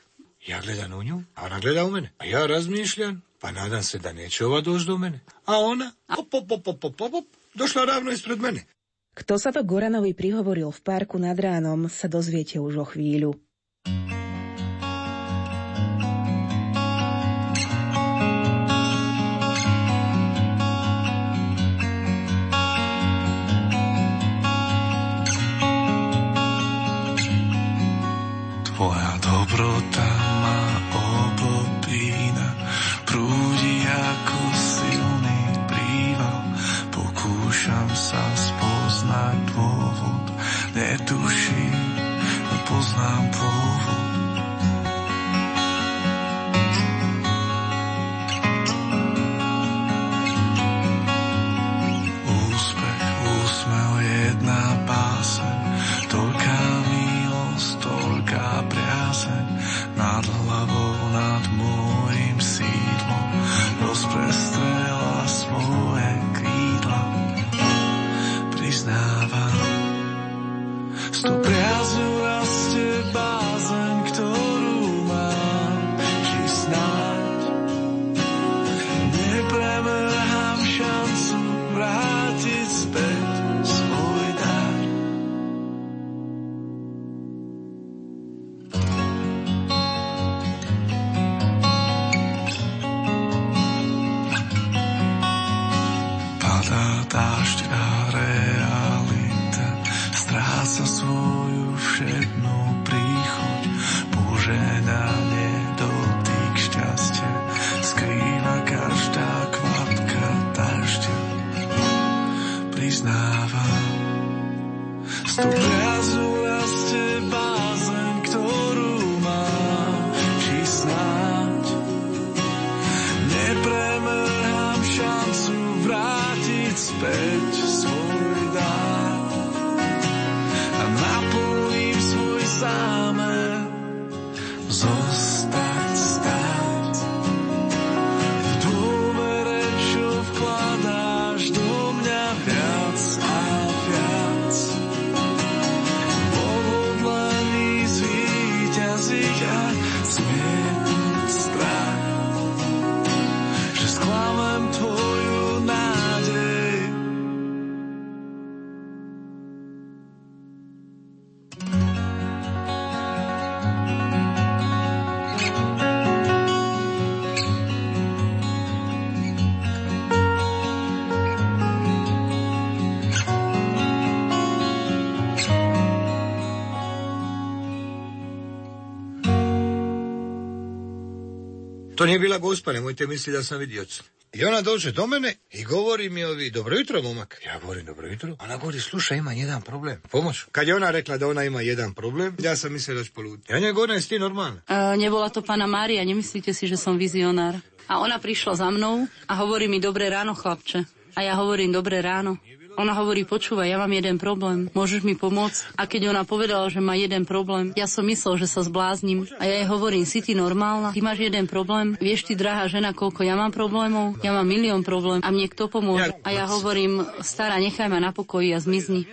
Ja gledam u nju, a ona gleda u mene. A ja razmišljam, pa nadam se da neće ova doći do mene. A ona, op, op, op, op, op, op, op, došla ravno ispred mene. Kto sa to Goranovi prihovoril v parku nad ránom, sa dozviete už o chvíľu. Tvoja dobrota To nije bila gospa, nemojte misliti da sam vidioc. I ona dođe do mene i govori mi ovi, dobro jutro, momak. Ja govorim, dobro jutro. Ona govori, slušaj, ima jedan problem. Pomoć. Kad je ona rekla da ona ima jedan problem, ja sam mislio da ću poluditi. Ja njoj govorim, jesi ti normalna? E, nebola to pána Mária, nemyslíte si, že som vizionár. A ona prišla za mnou a hovorí mi, dobré ráno, chlapče. A ja hovorím, dobré ráno. Ona hovorí, počúvaj, ja mám jeden problém, môžeš mi pomôcť? A keď ona povedala, že má jeden problém, ja som myslel, že sa zbláznim. A ja jej hovorím, si ty normálna? Ty máš jeden problém? Vieš ty, drahá žena, koľko ja mám problémov? Ja mám milión problém. A mne kto pomôže? A ja hovorím, stará, nechaj ma na pokoji a zmizni.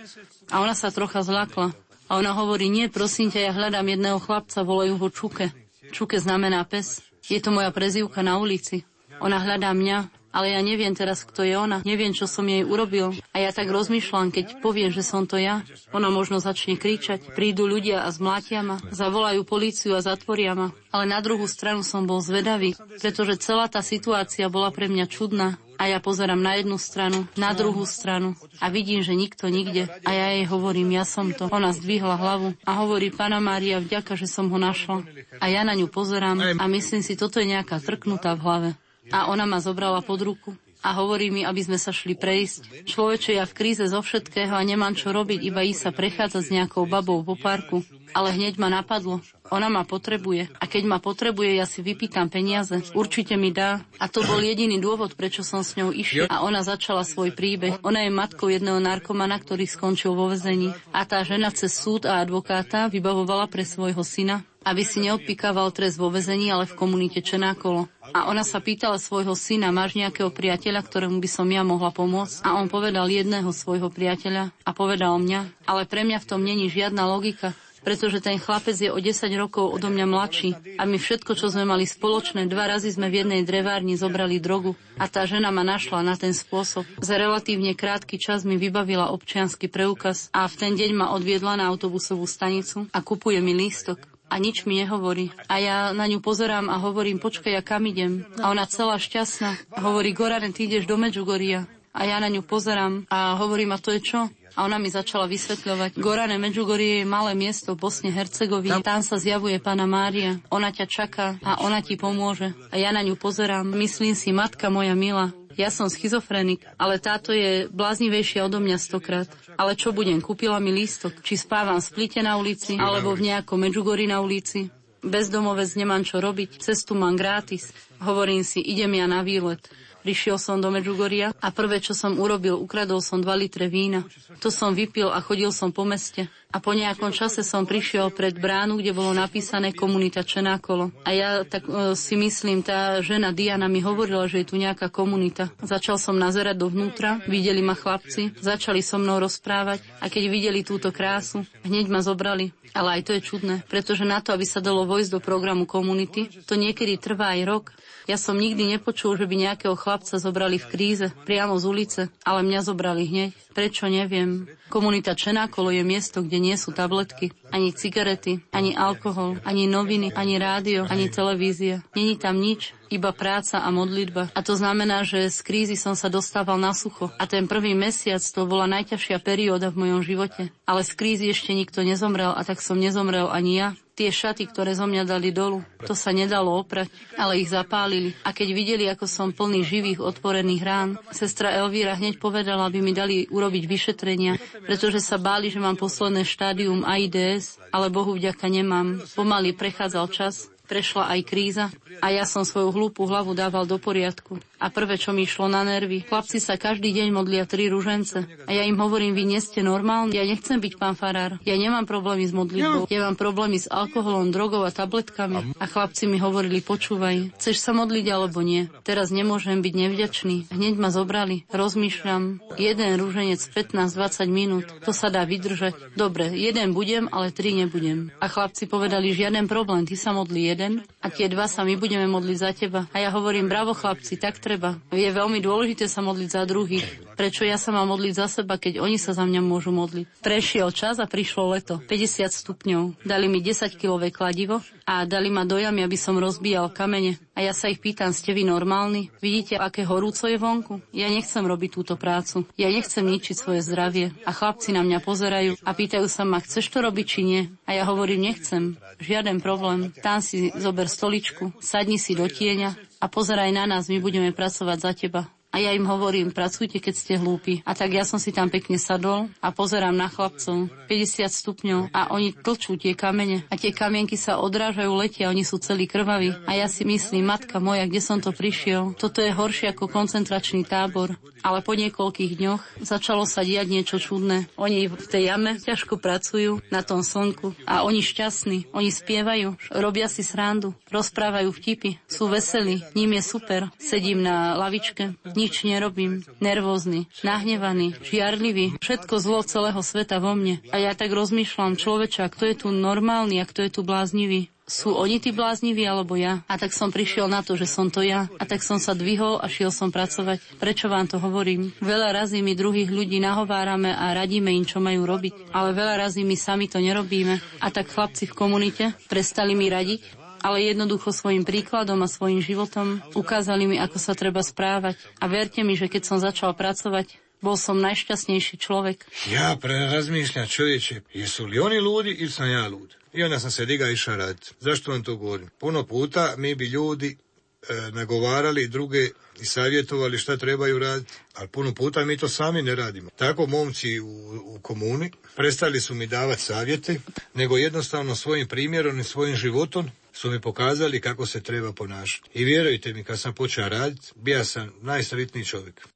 A ona sa trocha zlakla. A ona hovorí, nie, prosím ťa, ja hľadám jedného chlapca, volajú ho Čuke. Čuke znamená pes. Je to moja prezývka na ulici. Ona hľadá mňa, ale ja neviem teraz, kto je ona. Neviem, čo som jej urobil. A ja tak rozmýšľam, keď poviem, že som to ja. Ona možno začne kričať. Prídu ľudia a zmlátia ma. Zavolajú políciu a zatvoria ma. Ale na druhú stranu som bol zvedavý, pretože celá tá situácia bola pre mňa čudná. A ja pozerám na jednu stranu, na druhú stranu a vidím, že nikto nikde. A ja jej hovorím, ja som to. Ona zdvihla hlavu a hovorí, Pana Mária, vďaka, že som ho našla. A ja na ňu pozerám a myslím si, toto je nejaká trknutá v hlave. A ona ma zobrala pod ruku a hovorí mi, aby sme sa šli prejsť. Človeče, ja v kríze zo všetkého a nemám čo robiť, iba ísť sa prechádzať s nejakou babou po parku. Ale hneď ma napadlo, ona ma potrebuje. A keď ma potrebuje, ja si vypýtam peniaze. Určite mi dá. A to bol jediný dôvod, prečo som s ňou išiel. A ona začala svoj príbeh. Ona je matkou jedného narkomana, ktorý skončil vo vezení. A tá žena cez súd a advokáta vybavovala pre svojho syna, aby si neodpikával trest vo vezení, ale v komunite Čenákolo. A ona sa pýtala svojho syna, máš nejakého priateľa, ktorému by som ja mohla pomôcť? A on povedal jedného svojho priateľa a povedal mňa, ale pre mňa v tom není žiadna logika pretože ten chlapec je o 10 rokov odo mňa mladší a my všetko, čo sme mali spoločné, dva razy sme v jednej drevárni zobrali drogu a tá žena ma našla na ten spôsob. Za relatívne krátky čas mi vybavila občiansky preukaz a v ten deň ma odviedla na autobusovú stanicu a kupuje mi lístok a nič mi nehovorí. A ja na ňu pozerám a hovorím, počkaj, ja kam idem? A ona celá šťastná. Hovorí, Gorane, ty ideš do Medžugoria. A ja na ňu pozerám a hovorím, a to je čo? A ona mi začala vysvetľovať. Gorane Medžugorie je malé miesto v Bosne Hercegovine. Tam sa zjavuje pána Mária. Ona ťa čaká a ona ti pomôže. A ja na ňu pozerám. Myslím si, matka moja milá, ja som schizofrenik, ale táto je bláznivejšia odo mňa stokrát. Ale čo budem? Kúpila mi lístok. Či spávam v splite na ulici, alebo v nejakom Medžugori na ulici. Bezdomovec nemám čo robiť, cestu mám gratis. Hovorím si, idem ja na výlet. Prišiel som do Medžugoria a prvé, čo som urobil, ukradol som 2 litre vína. To som vypil a chodil som po meste. A po nejakom čase som prišiel pred bránu, kde bolo napísané komunita Čenákolo. A ja tak e, si myslím, tá žena Diana mi hovorila, že je tu nejaká komunita. Začal som nazerať dovnútra, videli ma chlapci, začali so mnou rozprávať a keď videli túto krásu, hneď ma zobrali. Ale aj to je čudné, pretože na to, aby sa dalo vojsť do programu komunity, to niekedy trvá aj rok. Ja som nikdy nepočul, že by nejakého chlapca zobrali v kríze, priamo z ulice, ale mňa zobrali hneď. Prečo neviem. Komunita Čenákolo je miesto, kde nie sú tabletky, ani cigarety, ani alkohol, ani noviny, ani rádio, ani televízia. Není tam nič, iba práca a modlitba. A to znamená, že z krízy som sa dostával na sucho. A ten prvý mesiac to bola najťažšia perióda v mojom živote. Ale z krízy ešte nikto nezomrel a tak som nezomrel ani ja. Tie šaty, ktoré zo mňa dali dolu, to sa nedalo oprať, ale ich zapálili. A keď videli, ako som plný živých, otvorených rán, sestra Elvíra hneď povedala, aby mi dali urobiť vyšetrenia, pretože sa báli, že mám posledné štádium AIDS, ale Bohu vďaka nemám. Pomaly prechádzal čas, prešla aj kríza a ja som svoju hlúpu hlavu dával do poriadku. A prvé, čo mi išlo na nervy, chlapci sa každý deň modlia tri ružence. A ja im hovorím, vy nie ste normálni, ja nechcem byť pán farár. Ja nemám problémy s modlitbou, ja mám problémy s alkoholom, drogou a tabletkami. A chlapci mi hovorili, počúvaj, chceš sa modliť alebo nie? Teraz nemôžem byť nevďačný. Hneď ma zobrali, rozmýšľam. Jeden rúženec 15-20 minút, to sa dá vydržať. Dobre, jeden budem, ale tri nebudem. A chlapci povedali, žiaden problém, ty sa modli jeden a tie dva sa my budeme modliť za teba. A ja hovorím, bravo chlapci, tak treba. Je veľmi dôležité sa modliť za druhých. Prečo ja sa mám modliť za seba, keď oni sa za mňa môžu modliť? Prešiel čas a prišlo leto. 50 stupňov. Dali mi 10-kilové kladivo a dali ma do jamy, aby som rozbíjal kamene. A ja sa ich pýtam, ste vy normálni? Vidíte, aké horúco je vonku? Ja nechcem robiť túto prácu. Ja nechcem ničiť svoje zdravie. A chlapci na mňa pozerajú a pýtajú sa ma, chceš to robiť či nie? A ja hovorím, nechcem. Žiaden problém. Tam si zober stoličku, sadni si do tieňa a pozeraj na nás, my budeme pracovať za teba. A ja im hovorím, pracujte, keď ste hlúpi. A tak ja som si tam pekne sadol a pozerám na chlapcov. 50 stupňov a oni tlčú tie kamene. A tie kamienky sa odrážajú, letia, oni sú celí krvaví. A ja si myslím, matka moja, kde som to prišiel? Toto je horšie ako koncentračný tábor. Ale po niekoľkých dňoch začalo sa diať niečo čudné. Oni v tej jame ťažko pracujú na tom slnku a oni šťastní, oni spievajú, robia si srandu, rozprávajú vtipy, sú veselí, ním je super. Sedím na lavičke, nič nerobím, nervózny, nahnevaný, žiarlivý, všetko zlo celého sveta vo mne. A ja tak rozmýšľam, človeča, kto je tu normálny a kto je tu bláznivý sú oni tí blázniví alebo ja? A tak som prišiel na to, že som to ja. A tak som sa dvihol a šiel som pracovať. Prečo vám to hovorím? Veľa razy my druhých ľudí nahovárame a radíme im, čo majú robiť. Ale veľa razy my sami to nerobíme. A tak chlapci v komunite prestali mi radiť ale jednoducho svojim príkladom a svojim životom ukázali mi, ako sa treba správať. A verte mi, že keď som začal pracovať, bol som najšťastnejší človek. Ja pre razmišljam čovječe, jesu li oni ludi ili sam ja lud? I onda sam se diga išao raditi. Zašto vam to govorim? Puno puta mi bi ljudi nagovarali druge i savjetovali šta trebaju raditi, ali puno puta mi to sami ne radimo. Tako momci u, u komuni prestali su mi davati savjete, nego jednostavno svojim primjerom i svojim životom su mi pokazali kako se treba ponašati. I vjerujte mi, kad sam počeo raditi, bija sam najsretniji čovjek.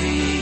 see.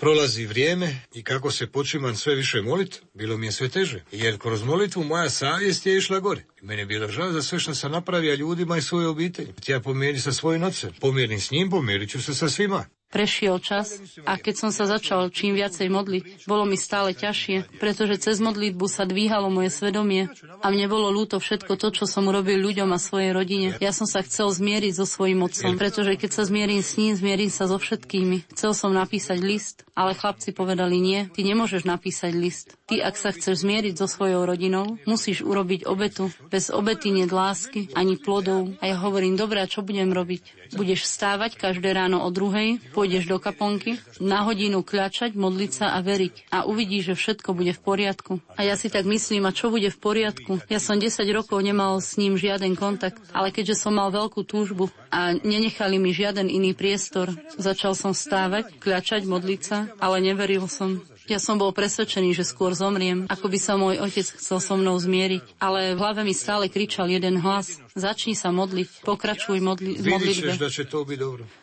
Prolazi vrijeme i kako se počimam sve više molit, bilo mi je sve teže. Jer kroz molitvu moja savjest je išla gore. I meni je bilo žao za sve što sam napravio ljudima i svoje obitelji. Ja pomijeri sa svojim ocem. Pomjerim s njim, pomjerit ću se sa svima. Prešiel čas a keď som sa začal čím viacej modliť, bolo mi stále ťažšie, pretože cez modlitbu sa dvíhalo moje svedomie a mne bolo ľúto všetko to, čo som urobil ľuďom a svojej rodine. Ja som sa chcel zmieriť so svojím otcom, pretože keď sa zmierim s ním, zmierim sa so všetkými. Chcel som napísať list, ale chlapci povedali nie, ty nemôžeš napísať list. Ty, ak sa chceš zmieriť so svojou rodinou, musíš urobiť obetu. Bez obety nie lásky, ani plodov. A ja hovorím, dobré, a čo budem robiť? Budeš vstávať každé ráno o druhej, pôjdeš do kaponky, na hodinu kľačať, modliť sa a veriť. A uvidíš, že všetko bude v poriadku. A ja si tak myslím, a čo bude v poriadku? Ja som 10 rokov nemal s ním žiaden kontakt, ale keďže som mal veľkú túžbu a nenechali mi žiaden iný priestor, začal som vstávať, kľačať, modliť sa, ale neveril som. Ja som bol presvedčený, že skôr zomriem, ako by sa môj otec chcel so mnou zmieriť. Ale v hlave mi stále kričal jeden hlas. Začni sa modliť, pokračuj modli- v modlitbe.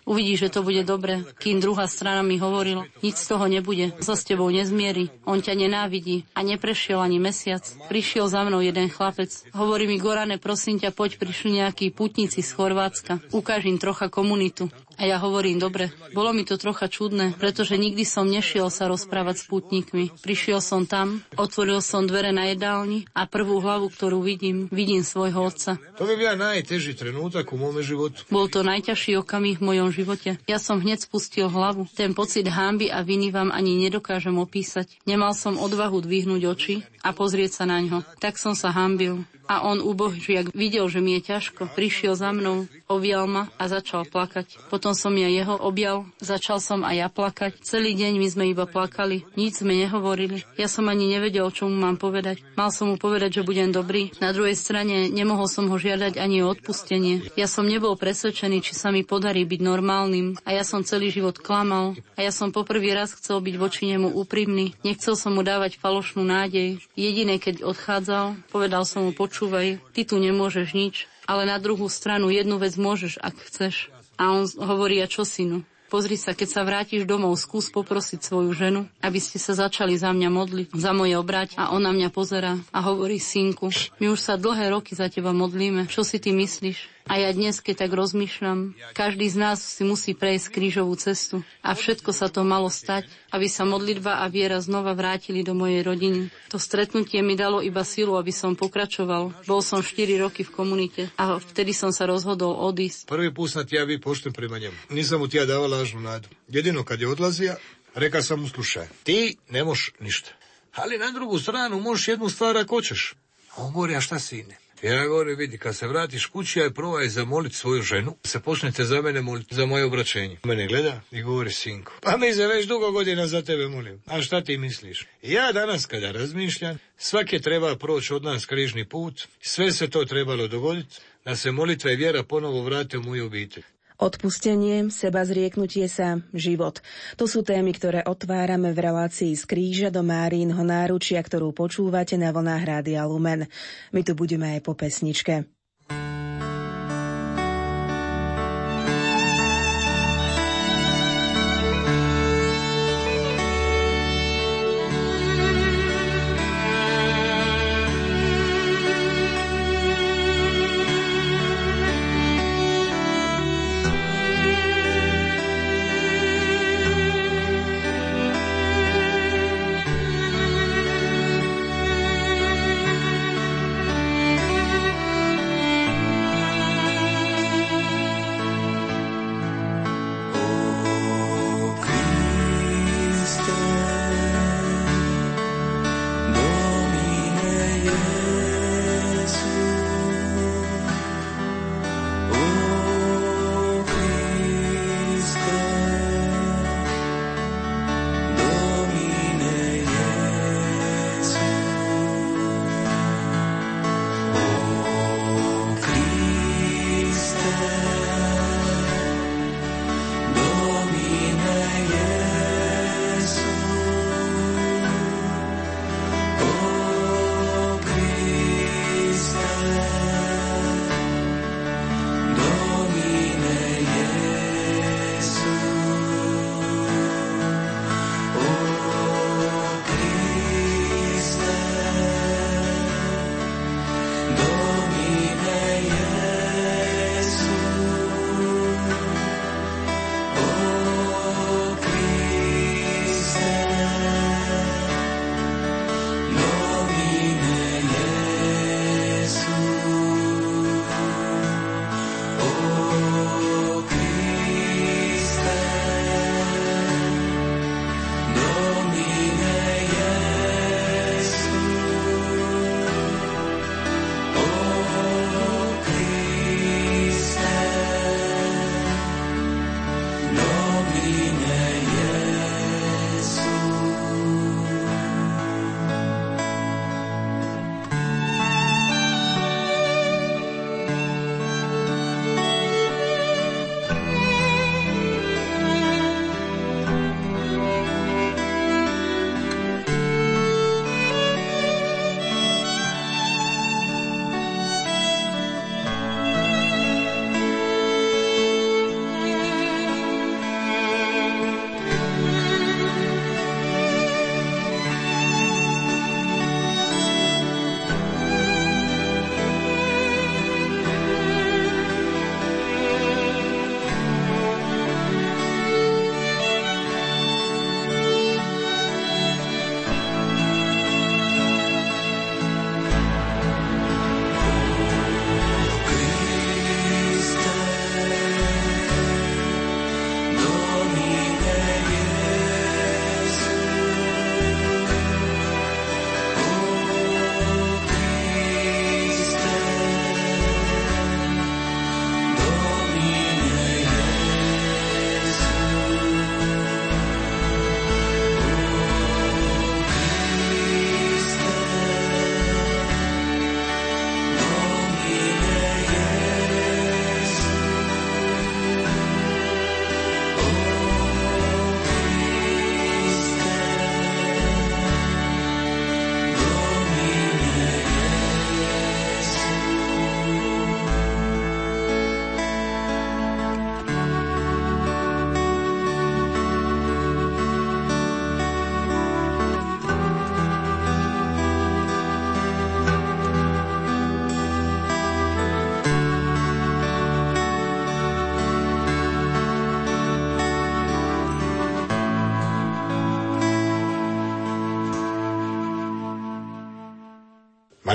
Uvidíš, že to bude dobre. Kým druhá strana mi hovorila, nič z toho nebude, sa s tebou nezmierí, on ťa nenávidí a neprešiel ani mesiac. Prišiel za mnou jeden chlapec. Hovorí mi, Gorane, prosím ťa, poď, prišli nejakí putníci z Chorvátska. Ukáž im trocha komunitu. A ja hovorím, dobre, bolo mi to trocha čudné, pretože nikdy som nešiel sa rozprávať s putníkmi. Prišiel som tam, otvoril som dvere na jedálni a prvú hlavu, ktorú vidím, vidím svojho otca. To by byl najtežší trenutak u mome životu. Bol to najťažší okamih v mojom živote. Ja som hneď spustil hlavu. Ten pocit hámby a viny vám ani nedokážem opísať. Nemal som odvahu dvihnúť oči a pozrieť sa na ňo. Tak som sa hámbil. A on ubožiak videl, že mi je ťažko. Prišiel za mnou, objal ma a začal plakať. Potom som ja jeho objal, začal som aj ja plakať. Celý deň my sme iba plakali, nič sme nehovorili. Ja som ani nevedel, čo mu mám povedať. Mal som mu povedať, že budem dobrý. Na druhej strane nemohol som ho žiadať ani o odpustenie. Ja som nebol presvedčený, či sa mi podarí byť normálnym. A ja som celý život klamal. A ja som poprvý raz chcel byť voči nemu úprimný. Nechcel som mu dávať falošnú nádej. Jediné, keď odchádzal, povedal som mu, počúvaj, ty tu nemôžeš nič, ale na druhú stranu jednu vec môžeš, ak chceš. A on hovorí, a čo synu? Pozri sa, keď sa vrátiš domov, skús poprosiť svoju ženu, aby ste sa začali za mňa modliť, za moje obrať a ona mňa pozera a hovorí, synku, my už sa dlhé roky za teba modlíme, čo si ty myslíš? A ja dnes, keď tak rozmýšľam, každý z nás si musí prejsť krížovú cestu. A všetko sa to malo stať, aby sa modlitba a viera znova vrátili do mojej rodiny. To stretnutie mi dalo iba silu, aby som pokračoval. Bol som 4 roky v komunite a vtedy som sa rozhodol odísť. Prvi put sam ti ja bio pošten prema njemu. Nisam mu ti ja dao lažnu nadu. Jedino kad je odlazija, reka sam mu slušaj, ti ne ništa. Ali na drugu stranu možeš jednu stvar ako hoćeš. A on govori, a šta sine? Ja govorim, vidi, kad se vratiš kući, aj probaj zamolit svoju ženu, se počnete za mene moliti, za moje obraćenje. Mene gleda i govori, sinko, pa mi se već dugo godina za tebe molim. A šta ti misliš? Ja danas kada razmišljam, svake treba proći od nas križni put, sve se to trebalo dogoditi, da se molitva i vjera ponovo vrate u moju obitelj. Odpustenie, seba zrieknutie sa, život. To sú témy, ktoré otvárame v relácii z kríža do Márínho náručia, ktorú počúvate na vlnách Rádia Lumen. My tu budeme aj po pesničke.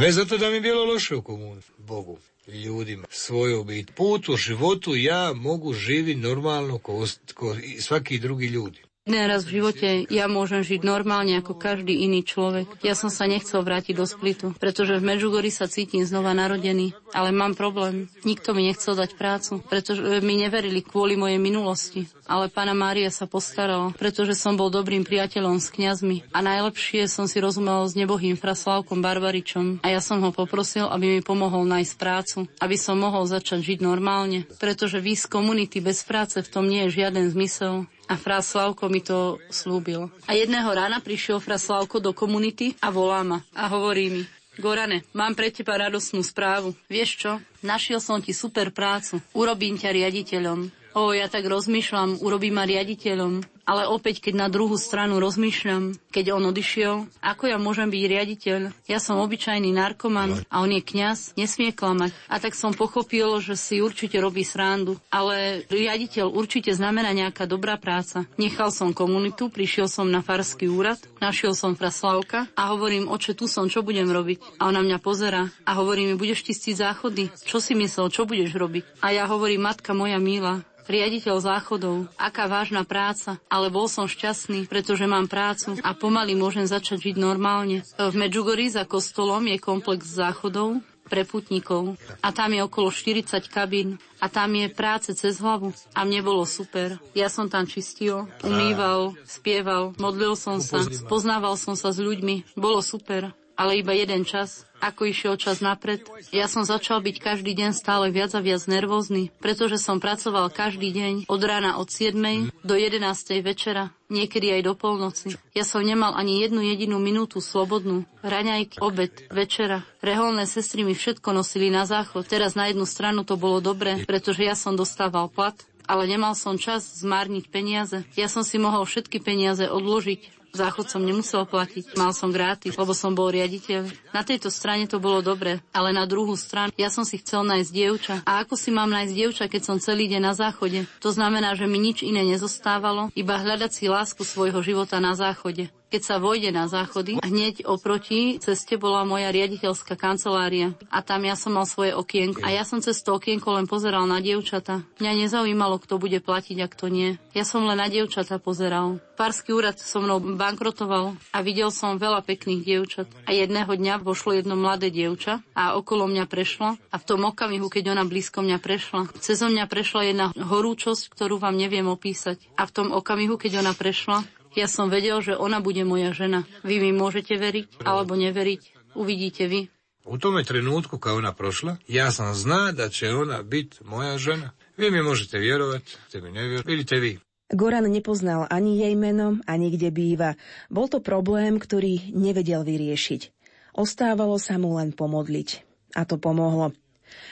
Ne zato da mi je bilo loše u komuni, Bogu, ljudima, svojoj biti. Put u životu ja mogu živi normalno ko, ko svaki drugi ljudi. Jeden v živote ja môžem žiť normálne ako každý iný človek. Ja som sa nechcel vrátiť do Splitu, pretože v Medžugori sa cítim znova narodený. Ale mám problém. Nikto mi nechcel dať prácu, pretože mi neverili kvôli mojej minulosti. Ale pána Mária sa postarala, pretože som bol dobrým priateľom s kňazmi. A najlepšie som si rozumel s nebohým Fraslavkom Barbaričom. A ja som ho poprosil, aby mi pomohol nájsť prácu, aby som mohol začať žiť normálne. Pretože výsť komunity bez práce v tom nie je žiaden zmysel. A Fra Slavko mi to slúbil. A jedného rána prišiel Fra Slavko do komunity a volá ma. A hovorí mi, Gorane, mám pre teba radosnú správu. Vieš čo? Našiel som ti super prácu. Urobím ťa riaditeľom. O, ja tak rozmýšľam, urobím ma riaditeľom. Ale opäť, keď na druhú stranu rozmýšľam, keď on odišiel, ako ja môžem byť riaditeľ? Ja som obyčajný narkoman a on je kňaz, nesmie klamať. A tak som pochopil, že si určite robí srandu. Ale riaditeľ určite znamená nejaká dobrá práca. Nechal som komunitu, prišiel som na farský úrad, našiel som Fraslavka a hovorím, oče, tu som, čo budem robiť? A ona mňa pozera a hovorí mi, budeš čistiť záchody? Čo si myslel, čo budeš robiť? A ja hovorím, matka moja milá, riaditeľ záchodov, aká vážna práca, ale bol som šťastný, pretože mám prácu a pomaly môžem začať žiť normálne. V Medžugorji za kostolom je komplex záchodov, pre putníkov a tam je okolo 40 kabín a tam je práce cez hlavu a mne bolo super. Ja som tam čistil, umýval, spieval, modlil som sa, spoznával som sa s ľuďmi, bolo super ale iba jeden čas. Ako išiel čas napred, ja som začal byť každý deň stále viac a viac nervózny, pretože som pracoval každý deň od rána od 7. do 11. večera, niekedy aj do polnoci. Ja som nemal ani jednu jedinú minútu slobodnú. Raňajky, obed, večera. Reholné sestry mi všetko nosili na záchod. Teraz na jednu stranu to bolo dobre, pretože ja som dostával plat, ale nemal som čas zmárniť peniaze. Ja som si mohol všetky peniaze odložiť Záchod som nemusel platiť, mal som gratis, lebo som bol riaditeľ. Na tejto strane to bolo dobre, ale na druhú stranu ja som si chcel nájsť dievča. A ako si mám nájsť dievča, keď som celý deň na záchode? To znamená, že mi nič iné nezostávalo, iba hľadať si lásku svojho života na záchode. Keď sa vojde na záchody, hneď oproti ceste bola moja riaditeľská kancelária a tam ja som mal svoje okienko. A ja som cez to okienko len pozeral na dievčata. Mňa nezaujímalo, kto bude platiť a kto nie. Ja som len na dievčata pozeral. Pársky úrad so mnou bankrotoval a videl som veľa pekných dievčat. A jedného dňa vošlo jedno mladé dievča a okolo mňa prešla a v tom okamihu, keď ona blízko mňa prešla, cez mňa prešla jedna horúčosť, ktorú vám neviem opísať. A v tom okamihu, keď ona prešla, ja som vedel, že ona bude moja žena. Vy mi môžete veriť alebo neveriť. Uvidíte vy. U tome trenutku kad ona prošla, ja sam zna da će ona biti moja žena. Vi mi možete vjerovati, te mi ne vjerovati. Vidite vi. Goran nepoznal ani jej meno, ani kde býva. Bol to problém, ktorý nevedel vyriešiť. Ostávalo sa mu len pomodliť. A to pomohlo.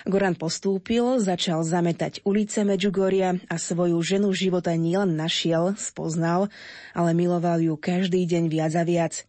Goran postúpil, začal zametať ulice Medžugoria a svoju ženu života nielen našiel, spoznal, ale miloval ju každý deň viac a viac.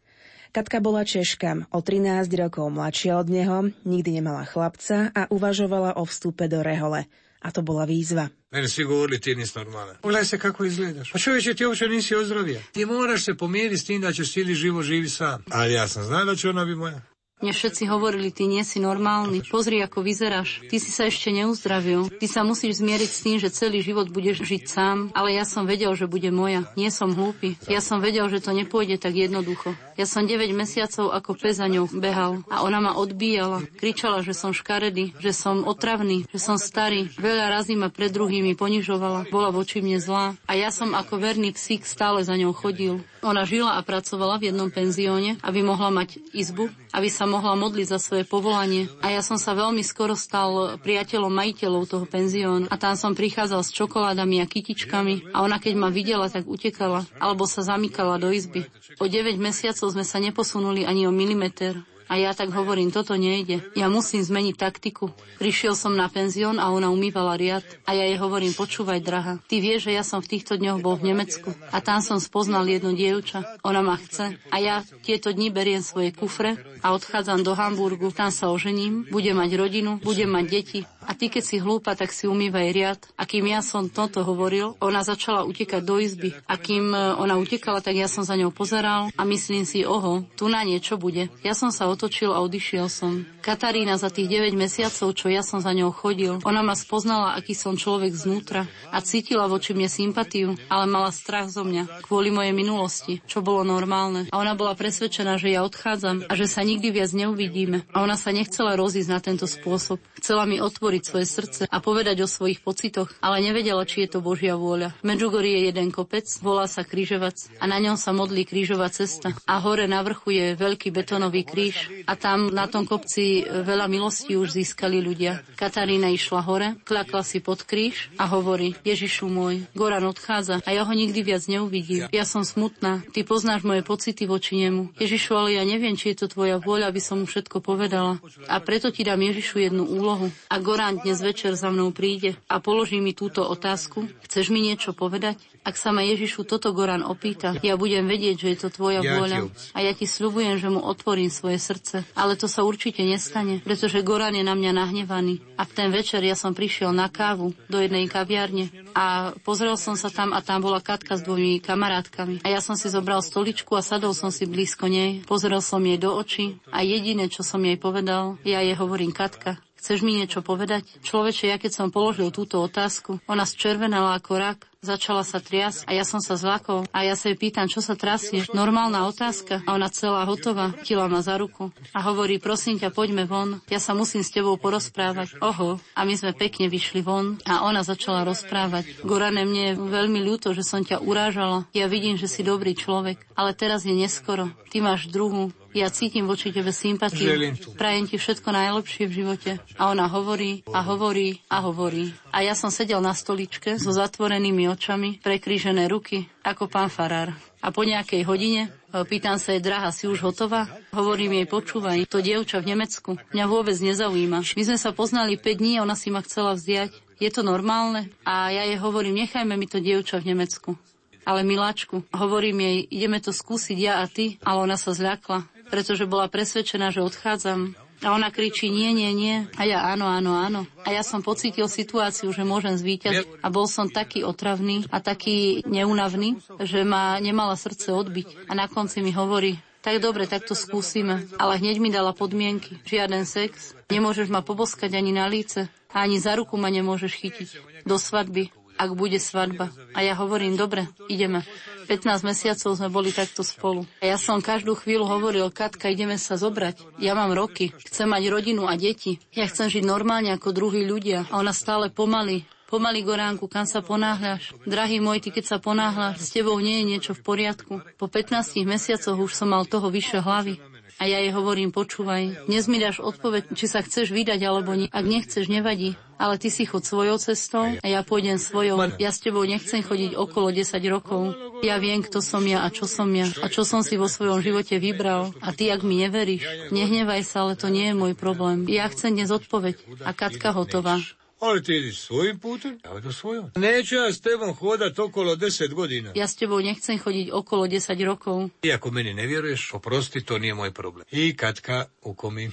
Katka bola Češka, o 13 rokov mladšia od neho, nikdy nemala chlapca a uvažovala o vstupe do rehole. A to bola výzva. Meni svi govorili ti nisi normalan. Pogledaj se kako izgledaš. Pa čovječe ti uopće nisi ozdravija. Ti moraš se pomiriti s tim da ćeš cijeli život živi sam. Ali ja sam znao da će ona biti moja. Mne všetci hovorili, ty nie si normálny. Pozri, ako vyzeráš. Ty si sa ešte neuzdravil. Ty sa musíš zmieriť s tým, že celý život budeš žiť sám. Ale ja som vedel, že bude moja. Nie som hlúpy. Ja som vedel, že to nepôjde tak jednoducho. Ja som 9 mesiacov ako pes za ňou behal. A ona ma odbíjala. Kričala, že som škaredý, že som otravný, že som starý. Veľa razy ma pred druhými ponižovala. Bola voči mne zlá. A ja som ako verný psík stále za ňou chodil. Ona žila a pracovala v jednom penzióne, aby mohla mať izbu, aby sa mohla modliť za svoje povolanie. A ja som sa veľmi skoro stal priateľom majiteľov toho penziónu. A tam som prichádzal s čokoládami a kytičkami a ona keď ma videla, tak utekala alebo sa zamykala do izby. O 9 mesiacov sme sa neposunuli ani o milimeter. A ja tak hovorím, toto nejde. Ja musím zmeniť taktiku. Prišiel som na penzión a ona umývala riad. A ja jej hovorím, počúvaj, draha, ty vieš, že ja som v týchto dňoch bol v Nemecku. A tam som spoznal jedno dievča. Ona ma chce. A ja tieto dni beriem svoje kufre a odchádzam do Hamburgu. Tam sa ožením, budem mať rodinu, budem mať deti A ty, keď si hlúpa, tak si umývaj riad. A kým ja som toto hovoril, ona začala utekať do izby. A kým e, ona utekala, tak ja som za ňou pozeral a myslím si, oho, tu na niečo bude. Ja som sa otočil a odišiel som. Katarína za tých 9 mesiacov, čo ja som za ňou chodil, ona ma spoznala, aký som človek znútra a cítila voči mne sympatiu, ale mala strach zo mňa kvôli mojej minulosti, čo bolo normálne. A ona bola presvedčená, že ja odchádzam a že sa nikdy viac neuvidíme. A ona sa nechcela rozísť na tento spôsob. Chcela mi otvoriť svoje srdce a povedať o svojich pocitoch, ale nevedela, či je to Božia vôľa. V Medžugorí je jeden kopec, volá sa Krížovac a na ňom sa modlí krížová cesta. A hore na vrchu je veľký betónový kríž a tam na tom kopci veľa milostí už získali ľudia. Katarína išla hore, klakla si pod kríž a hovorí, Ježišu môj, Goran odchádza a ja ho nikdy viac neuvidím. Ja som smutná, ty poznáš moje pocity voči nemu. Ježišu, ale ja neviem, či je to tvoja vôľa, aby som mu všetko povedala. A preto ti dám Ježišu jednu úlohu. A Goran dnes večer za mnou príde a položí mi túto otázku, chceš mi niečo povedať? Ak sa ma Ježišu toto Goran opýta, ja budem vedieť, že je to tvoja vôľa. A ja ti sľubujem, že mu otvorím svoje srdce. Ale to sa určite nestane, pretože Goran je na mňa nahnevaný. A v ten večer ja som prišiel na kávu do jednej kaviarne a pozrel som sa tam a tam bola Katka s dvomi kamarátkami. A ja som si zobral stoličku a sadol som si blízko nej. Pozrel som jej do očí a jediné, čo som jej povedal, ja jej hovorím Katka, Chceš mi niečo povedať? Človeče, ja keď som položil túto otázku, ona zčervenala ako rak, začala sa triasť a ja som sa zlakol a ja sa jej pýtam, čo sa trasie. Normálna otázka a ona celá hotová, chytila ma za ruku a hovorí, prosím ťa, poďme von, ja sa musím s tebou porozprávať. Oho, a my sme pekne vyšli von a ona začala rozprávať. Gorane, mne je veľmi ľúto, že som ťa urážala. Ja vidím, že si dobrý človek, ale teraz je neskoro. Ty máš druhú, ja cítim voči tebe sympatiu. Prajem ti všetko najlepšie v živote. A ona hovorí a hovorí a hovorí. A ja som sedel na stoličke so zatvorenými očami, prekrížené ruky, ako pán farár. A po nejakej hodine e, pýtam sa jej, drahá, si už hotová? Hovorím jej, počúvaj, to dievča v Nemecku mňa vôbec nezaujíma. My sme sa poznali 5 dní, ona si ma chcela vziať. Je to normálne? A ja jej hovorím, nechajme mi to dievča v Nemecku. Ale miláčku, hovorím jej, ideme to skúsiť ja a ty, ale ona sa zľakla, pretože bola presvedčená, že odchádzam. A ona kričí nie, nie, nie. A ja áno, áno, áno. A ja som pocítil situáciu, že môžem zvíťaziť. A bol som taký otravný a taký neunavný, že ma nemala srdce odbiť. A na konci mi hovorí, tak dobre, tak to skúsime. Ale hneď mi dala podmienky. Žiaden sex, nemôžeš ma poboskať ani na líce. A ani za ruku ma nemôžeš chytiť. Do svadby ak bude svadba. A ja hovorím, dobre, ideme. 15 mesiacov sme boli takto spolu. A ja som každú chvíľu hovoril, Katka, ideme sa zobrať. Ja mám roky, chcem mať rodinu a deti. Ja chcem žiť normálne ako druhí ľudia. A ona stále pomaly, Pomaly, Goránku, kam sa ponáhľaš? Drahý môj, ty keď sa ponáhľaš, s tebou nie je niečo v poriadku. Po 15 mesiacoch už som mal toho vyše hlavy. A ja jej hovorím, počúvaj, dnes mi dáš odpoveď, či sa chceš vydať alebo nie. Ak nechceš, nevadí. Ale ty si chod svojou cestou a ja pôjdem svojou. Ja s tebou nechcem chodiť okolo 10 rokov. Ja viem, kto som ja a čo som ja a čo som si vo svojom živote vybral. A ty, ak mi neveríš, nehnevaj sa, ale to nie je môj problém. Ja chcem dnes odpoveď. A Katka hotová. Ali ti ideš svojim putem, ja idu svojom. Neću ja s tebom hodat okolo 10 godina. Ja s tebou nechcem chodiť okolo 10 rokov. I ako meni ne vjeruješ, oprosti, to nije moj problem. I Katka u komi.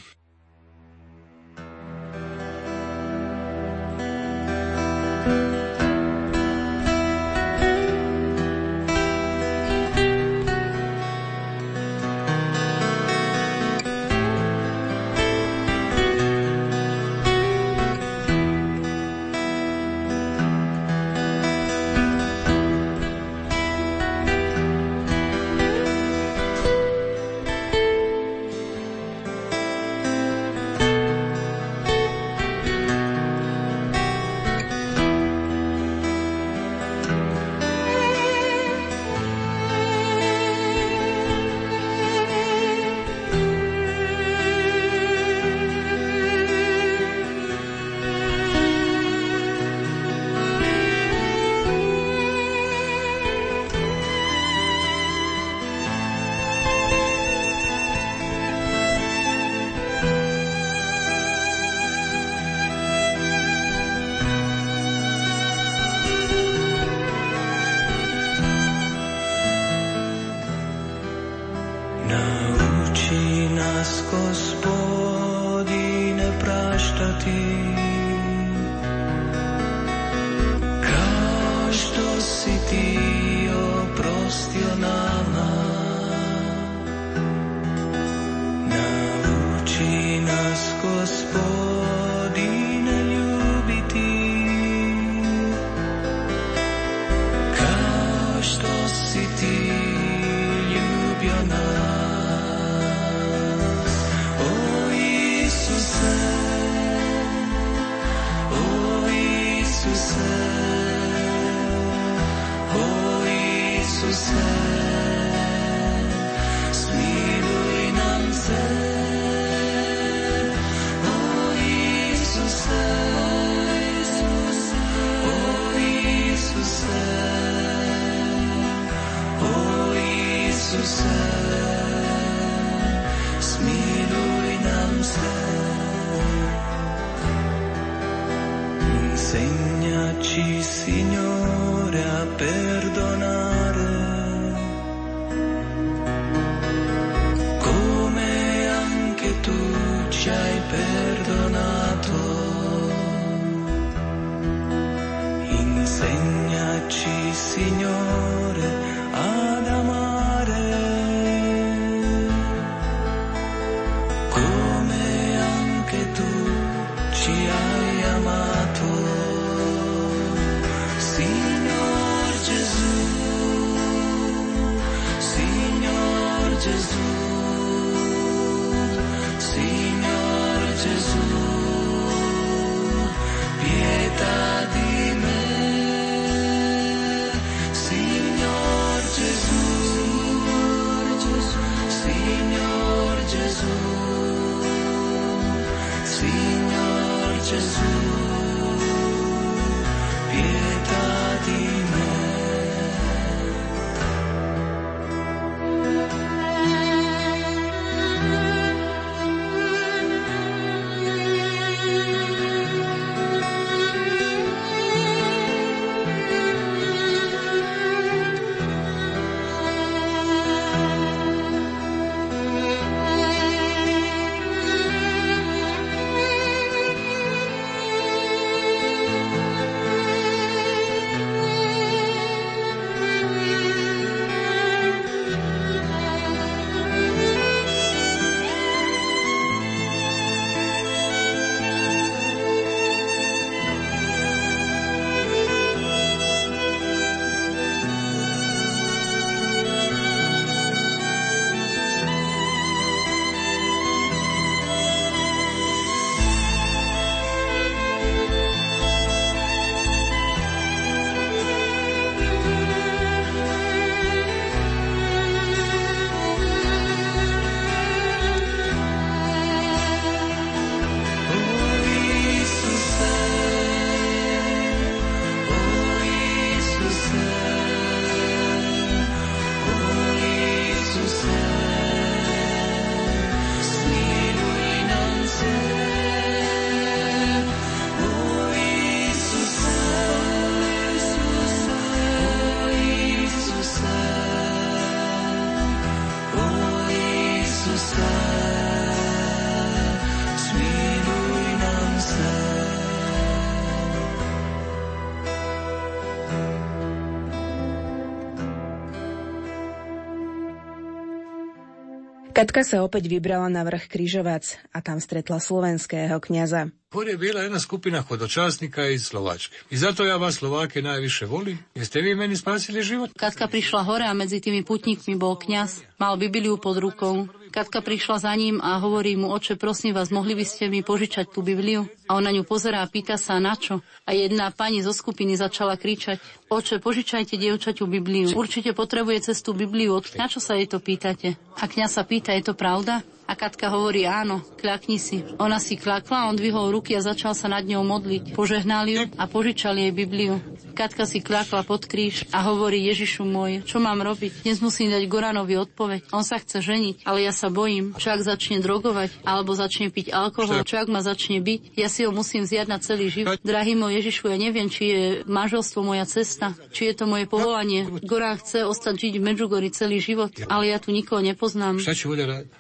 Katka sa opäť vybrala na vrch Kryžovac a tam stretla slovenského kňaza. Hore je bila jedna skupina hodočasnika iz Slovačke. I zato ja vas Slovake najviše volim, jer ste vi meni spasili život. Katka prišla hore a medzi tými putníkmi bol kňaz. Mal Bibliu pod rukou. Katka prišla za ním a hovorí mu, oče, prosím vás, mohli by ste mi požičať tú Bibliu? A on na ňu pozerá a pýta sa, na čo? A jedna pani zo skupiny začala kričať, oče, požičajte dievčaťu Bibliu. Určite potrebuje cez tú Bibliu. Na čo sa jej to pýtate? A kňaz sa pýta, je to pravda? A Katka hovorí, áno, kľakni si. Ona si klakla, on dvihol ruky a začal sa nad ňou modliť. Požehnal ju a požičal jej Bibliu. Katka si klakla pod kríž a hovorí, Ježišu môj, čo mám robiť? Dnes musím dať Goranovi odpoveď. On sa chce ženiť, ale ja sa bojím. Čo ak začne drogovať, alebo začne piť alkohol, čo ak ma začne byť? Ja si ho musím zjať na celý život. Drahý môj Ježišu, ja neviem, či je manželstvo moja cesta, či je to moje povolanie. Gorán chce ostať žiť v Medžugori celý život, ale ja tu nikoho nepoznám.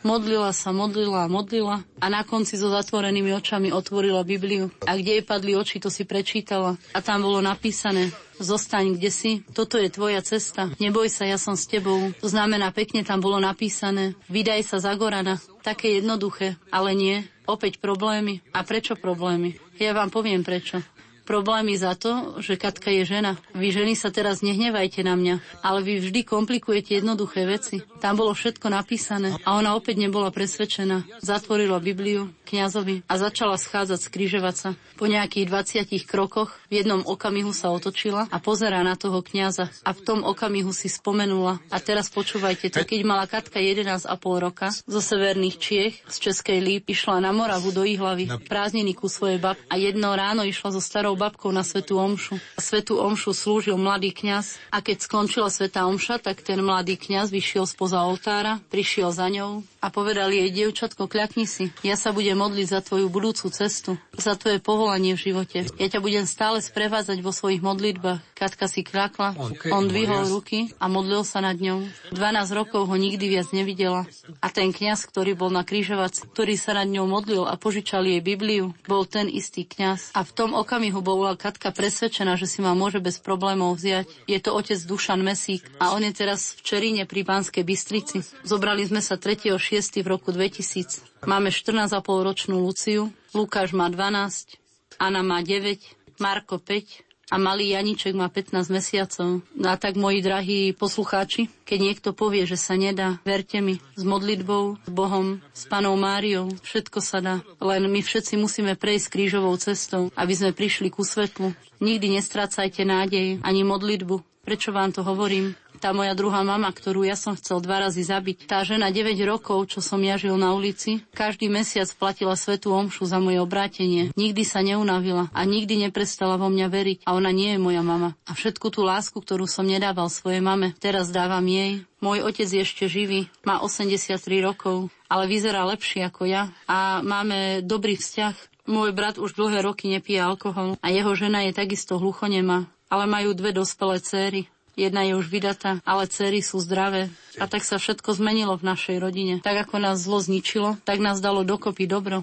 Modlila sa, modlila a modlila a na konci so zatvorenými očami otvorila Bibliu. A kde jej padli oči, to si prečítala. A tam bolo napísané, zostaň kde si, toto je tvoja cesta, neboj sa, ja som s tebou. To znamená, pekne tam bolo napísané, vydaj sa za Gorana. Také jednoduché, ale nie. Opäť problémy. A prečo problémy? Ja vám poviem prečo problémy za to, že Katka je žena. Vy ženy sa teraz nehnevajte na mňa, ale vy vždy komplikujete jednoduché veci. Tam bolo všetko napísané a ona opäť nebola presvedčená. Zatvorila Bibliu kňazovi a začala schádzať, skrižovať sa. Po nejakých 20 krokoch v jednom okamihu sa otočila a pozerá na toho kňaza a v tom okamihu si spomenula. A teraz počúvajte to, keď mala Katka 11,5 roka zo severných Čiech, z Českej Líp, išla na Moravu do Ihlavy, prázdniny ku svojej bab a jedno ráno išla so starou babkou na Svetú Omšu. Svetú Omšu slúžil mladý kňaz a keď skončila Svetá Omša, tak ten mladý kňaz vyšiel spoza oltára, prišiel za ňou a povedal jej, dievčatko, kľakni si, ja sa budem modliť za tvoju budúcu cestu, za tvoje povolanie v živote. Ja ťa budem stále sprevádzať vo svojich modlitbách. Katka si kľakla, Okay, on dvihol ruky a modlil sa nad ňou. 12 rokov ho nikdy viac nevidela. A ten kňaz, ktorý bol na krížovac, ktorý sa nad ňou modlil a požičal jej Bibliu, bol ten istý kňaz. A v tom okamihu bola Katka presvedčená, že si ma môže bez problémov vziať. Je to otec Dušan Mesík a on je teraz v Čeríne pri Banskej Bystrici. Zobrali sme sa 3.6. v roku 2000. Máme 14,5 ročnú Luciu, Lukáš má 12, Anna má 9, Marko 5, a malý Janiček má 15 mesiacov. A tak, moji drahí poslucháči, keď niekto povie, že sa nedá, verte mi, s modlitbou, s Bohom, s Panou Máriou, všetko sa dá. Len my všetci musíme prejsť krížovou cestou, aby sme prišli ku svetlu. Nikdy nestrácajte nádej ani modlitbu. Prečo vám to hovorím? Tá moja druhá mama, ktorú ja som chcel dva razy zabiť, tá žena 9 rokov, čo som ja žil na ulici, každý mesiac platila svetú omšu za moje obrátenie. Nikdy sa neunavila a nikdy neprestala vo mňa veriť. A ona nie je moja mama. A všetku tú lásku, ktorú som nedával svojej mame, teraz dávam jej. Môj otec je ešte živý, má 83 rokov, ale vyzerá lepšie ako ja a máme dobrý vzťah. Môj brat už dlhé roky nepije alkohol a jeho žena je takisto hluchonemá, ale majú dve dospelé céry. Jedna je už vydatá, ale céry sú zdravé. A tak sa všetko zmenilo v našej rodine. Tak ako nás zlo zničilo, tak nás dalo dokopy dobro.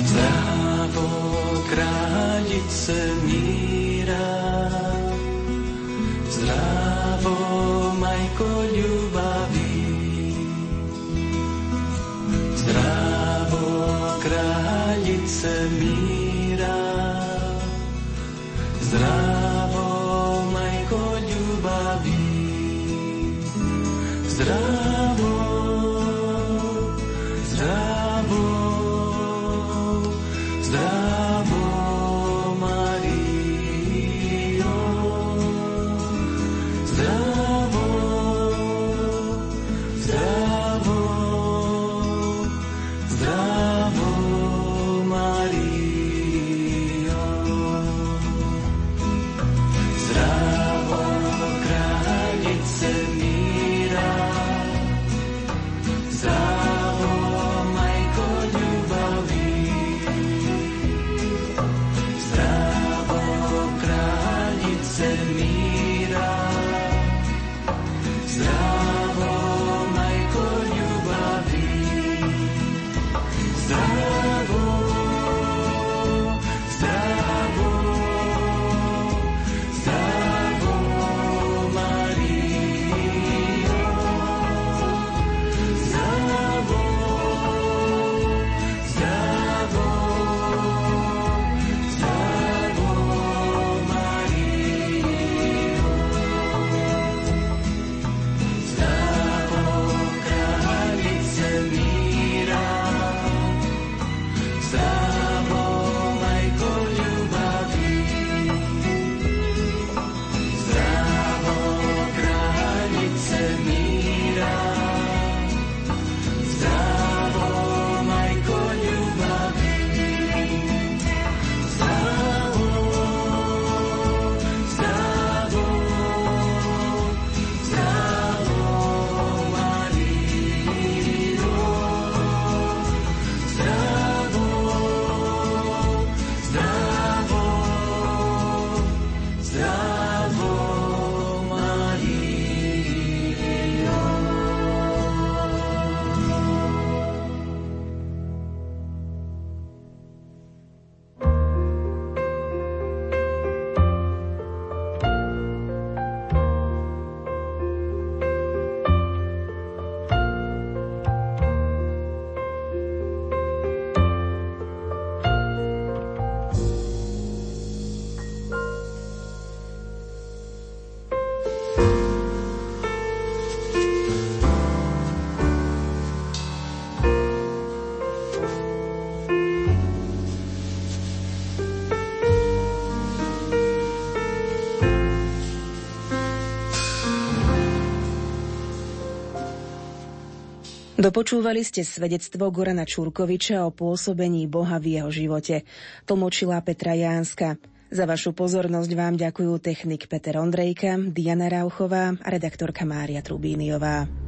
Zdravo kráľice míra, zdravo kráľice míra, zdravo majko zdravo, zdravo, Dopočúvali ste svedectvo Gorana Čurkoviča o pôsobení Boha v jeho živote. Tlmočila Petra Jánska. Za vašu pozornosť vám ďakujú technik Peter Ondrejka, Diana Rauchová a redaktorka Mária Trubíniová.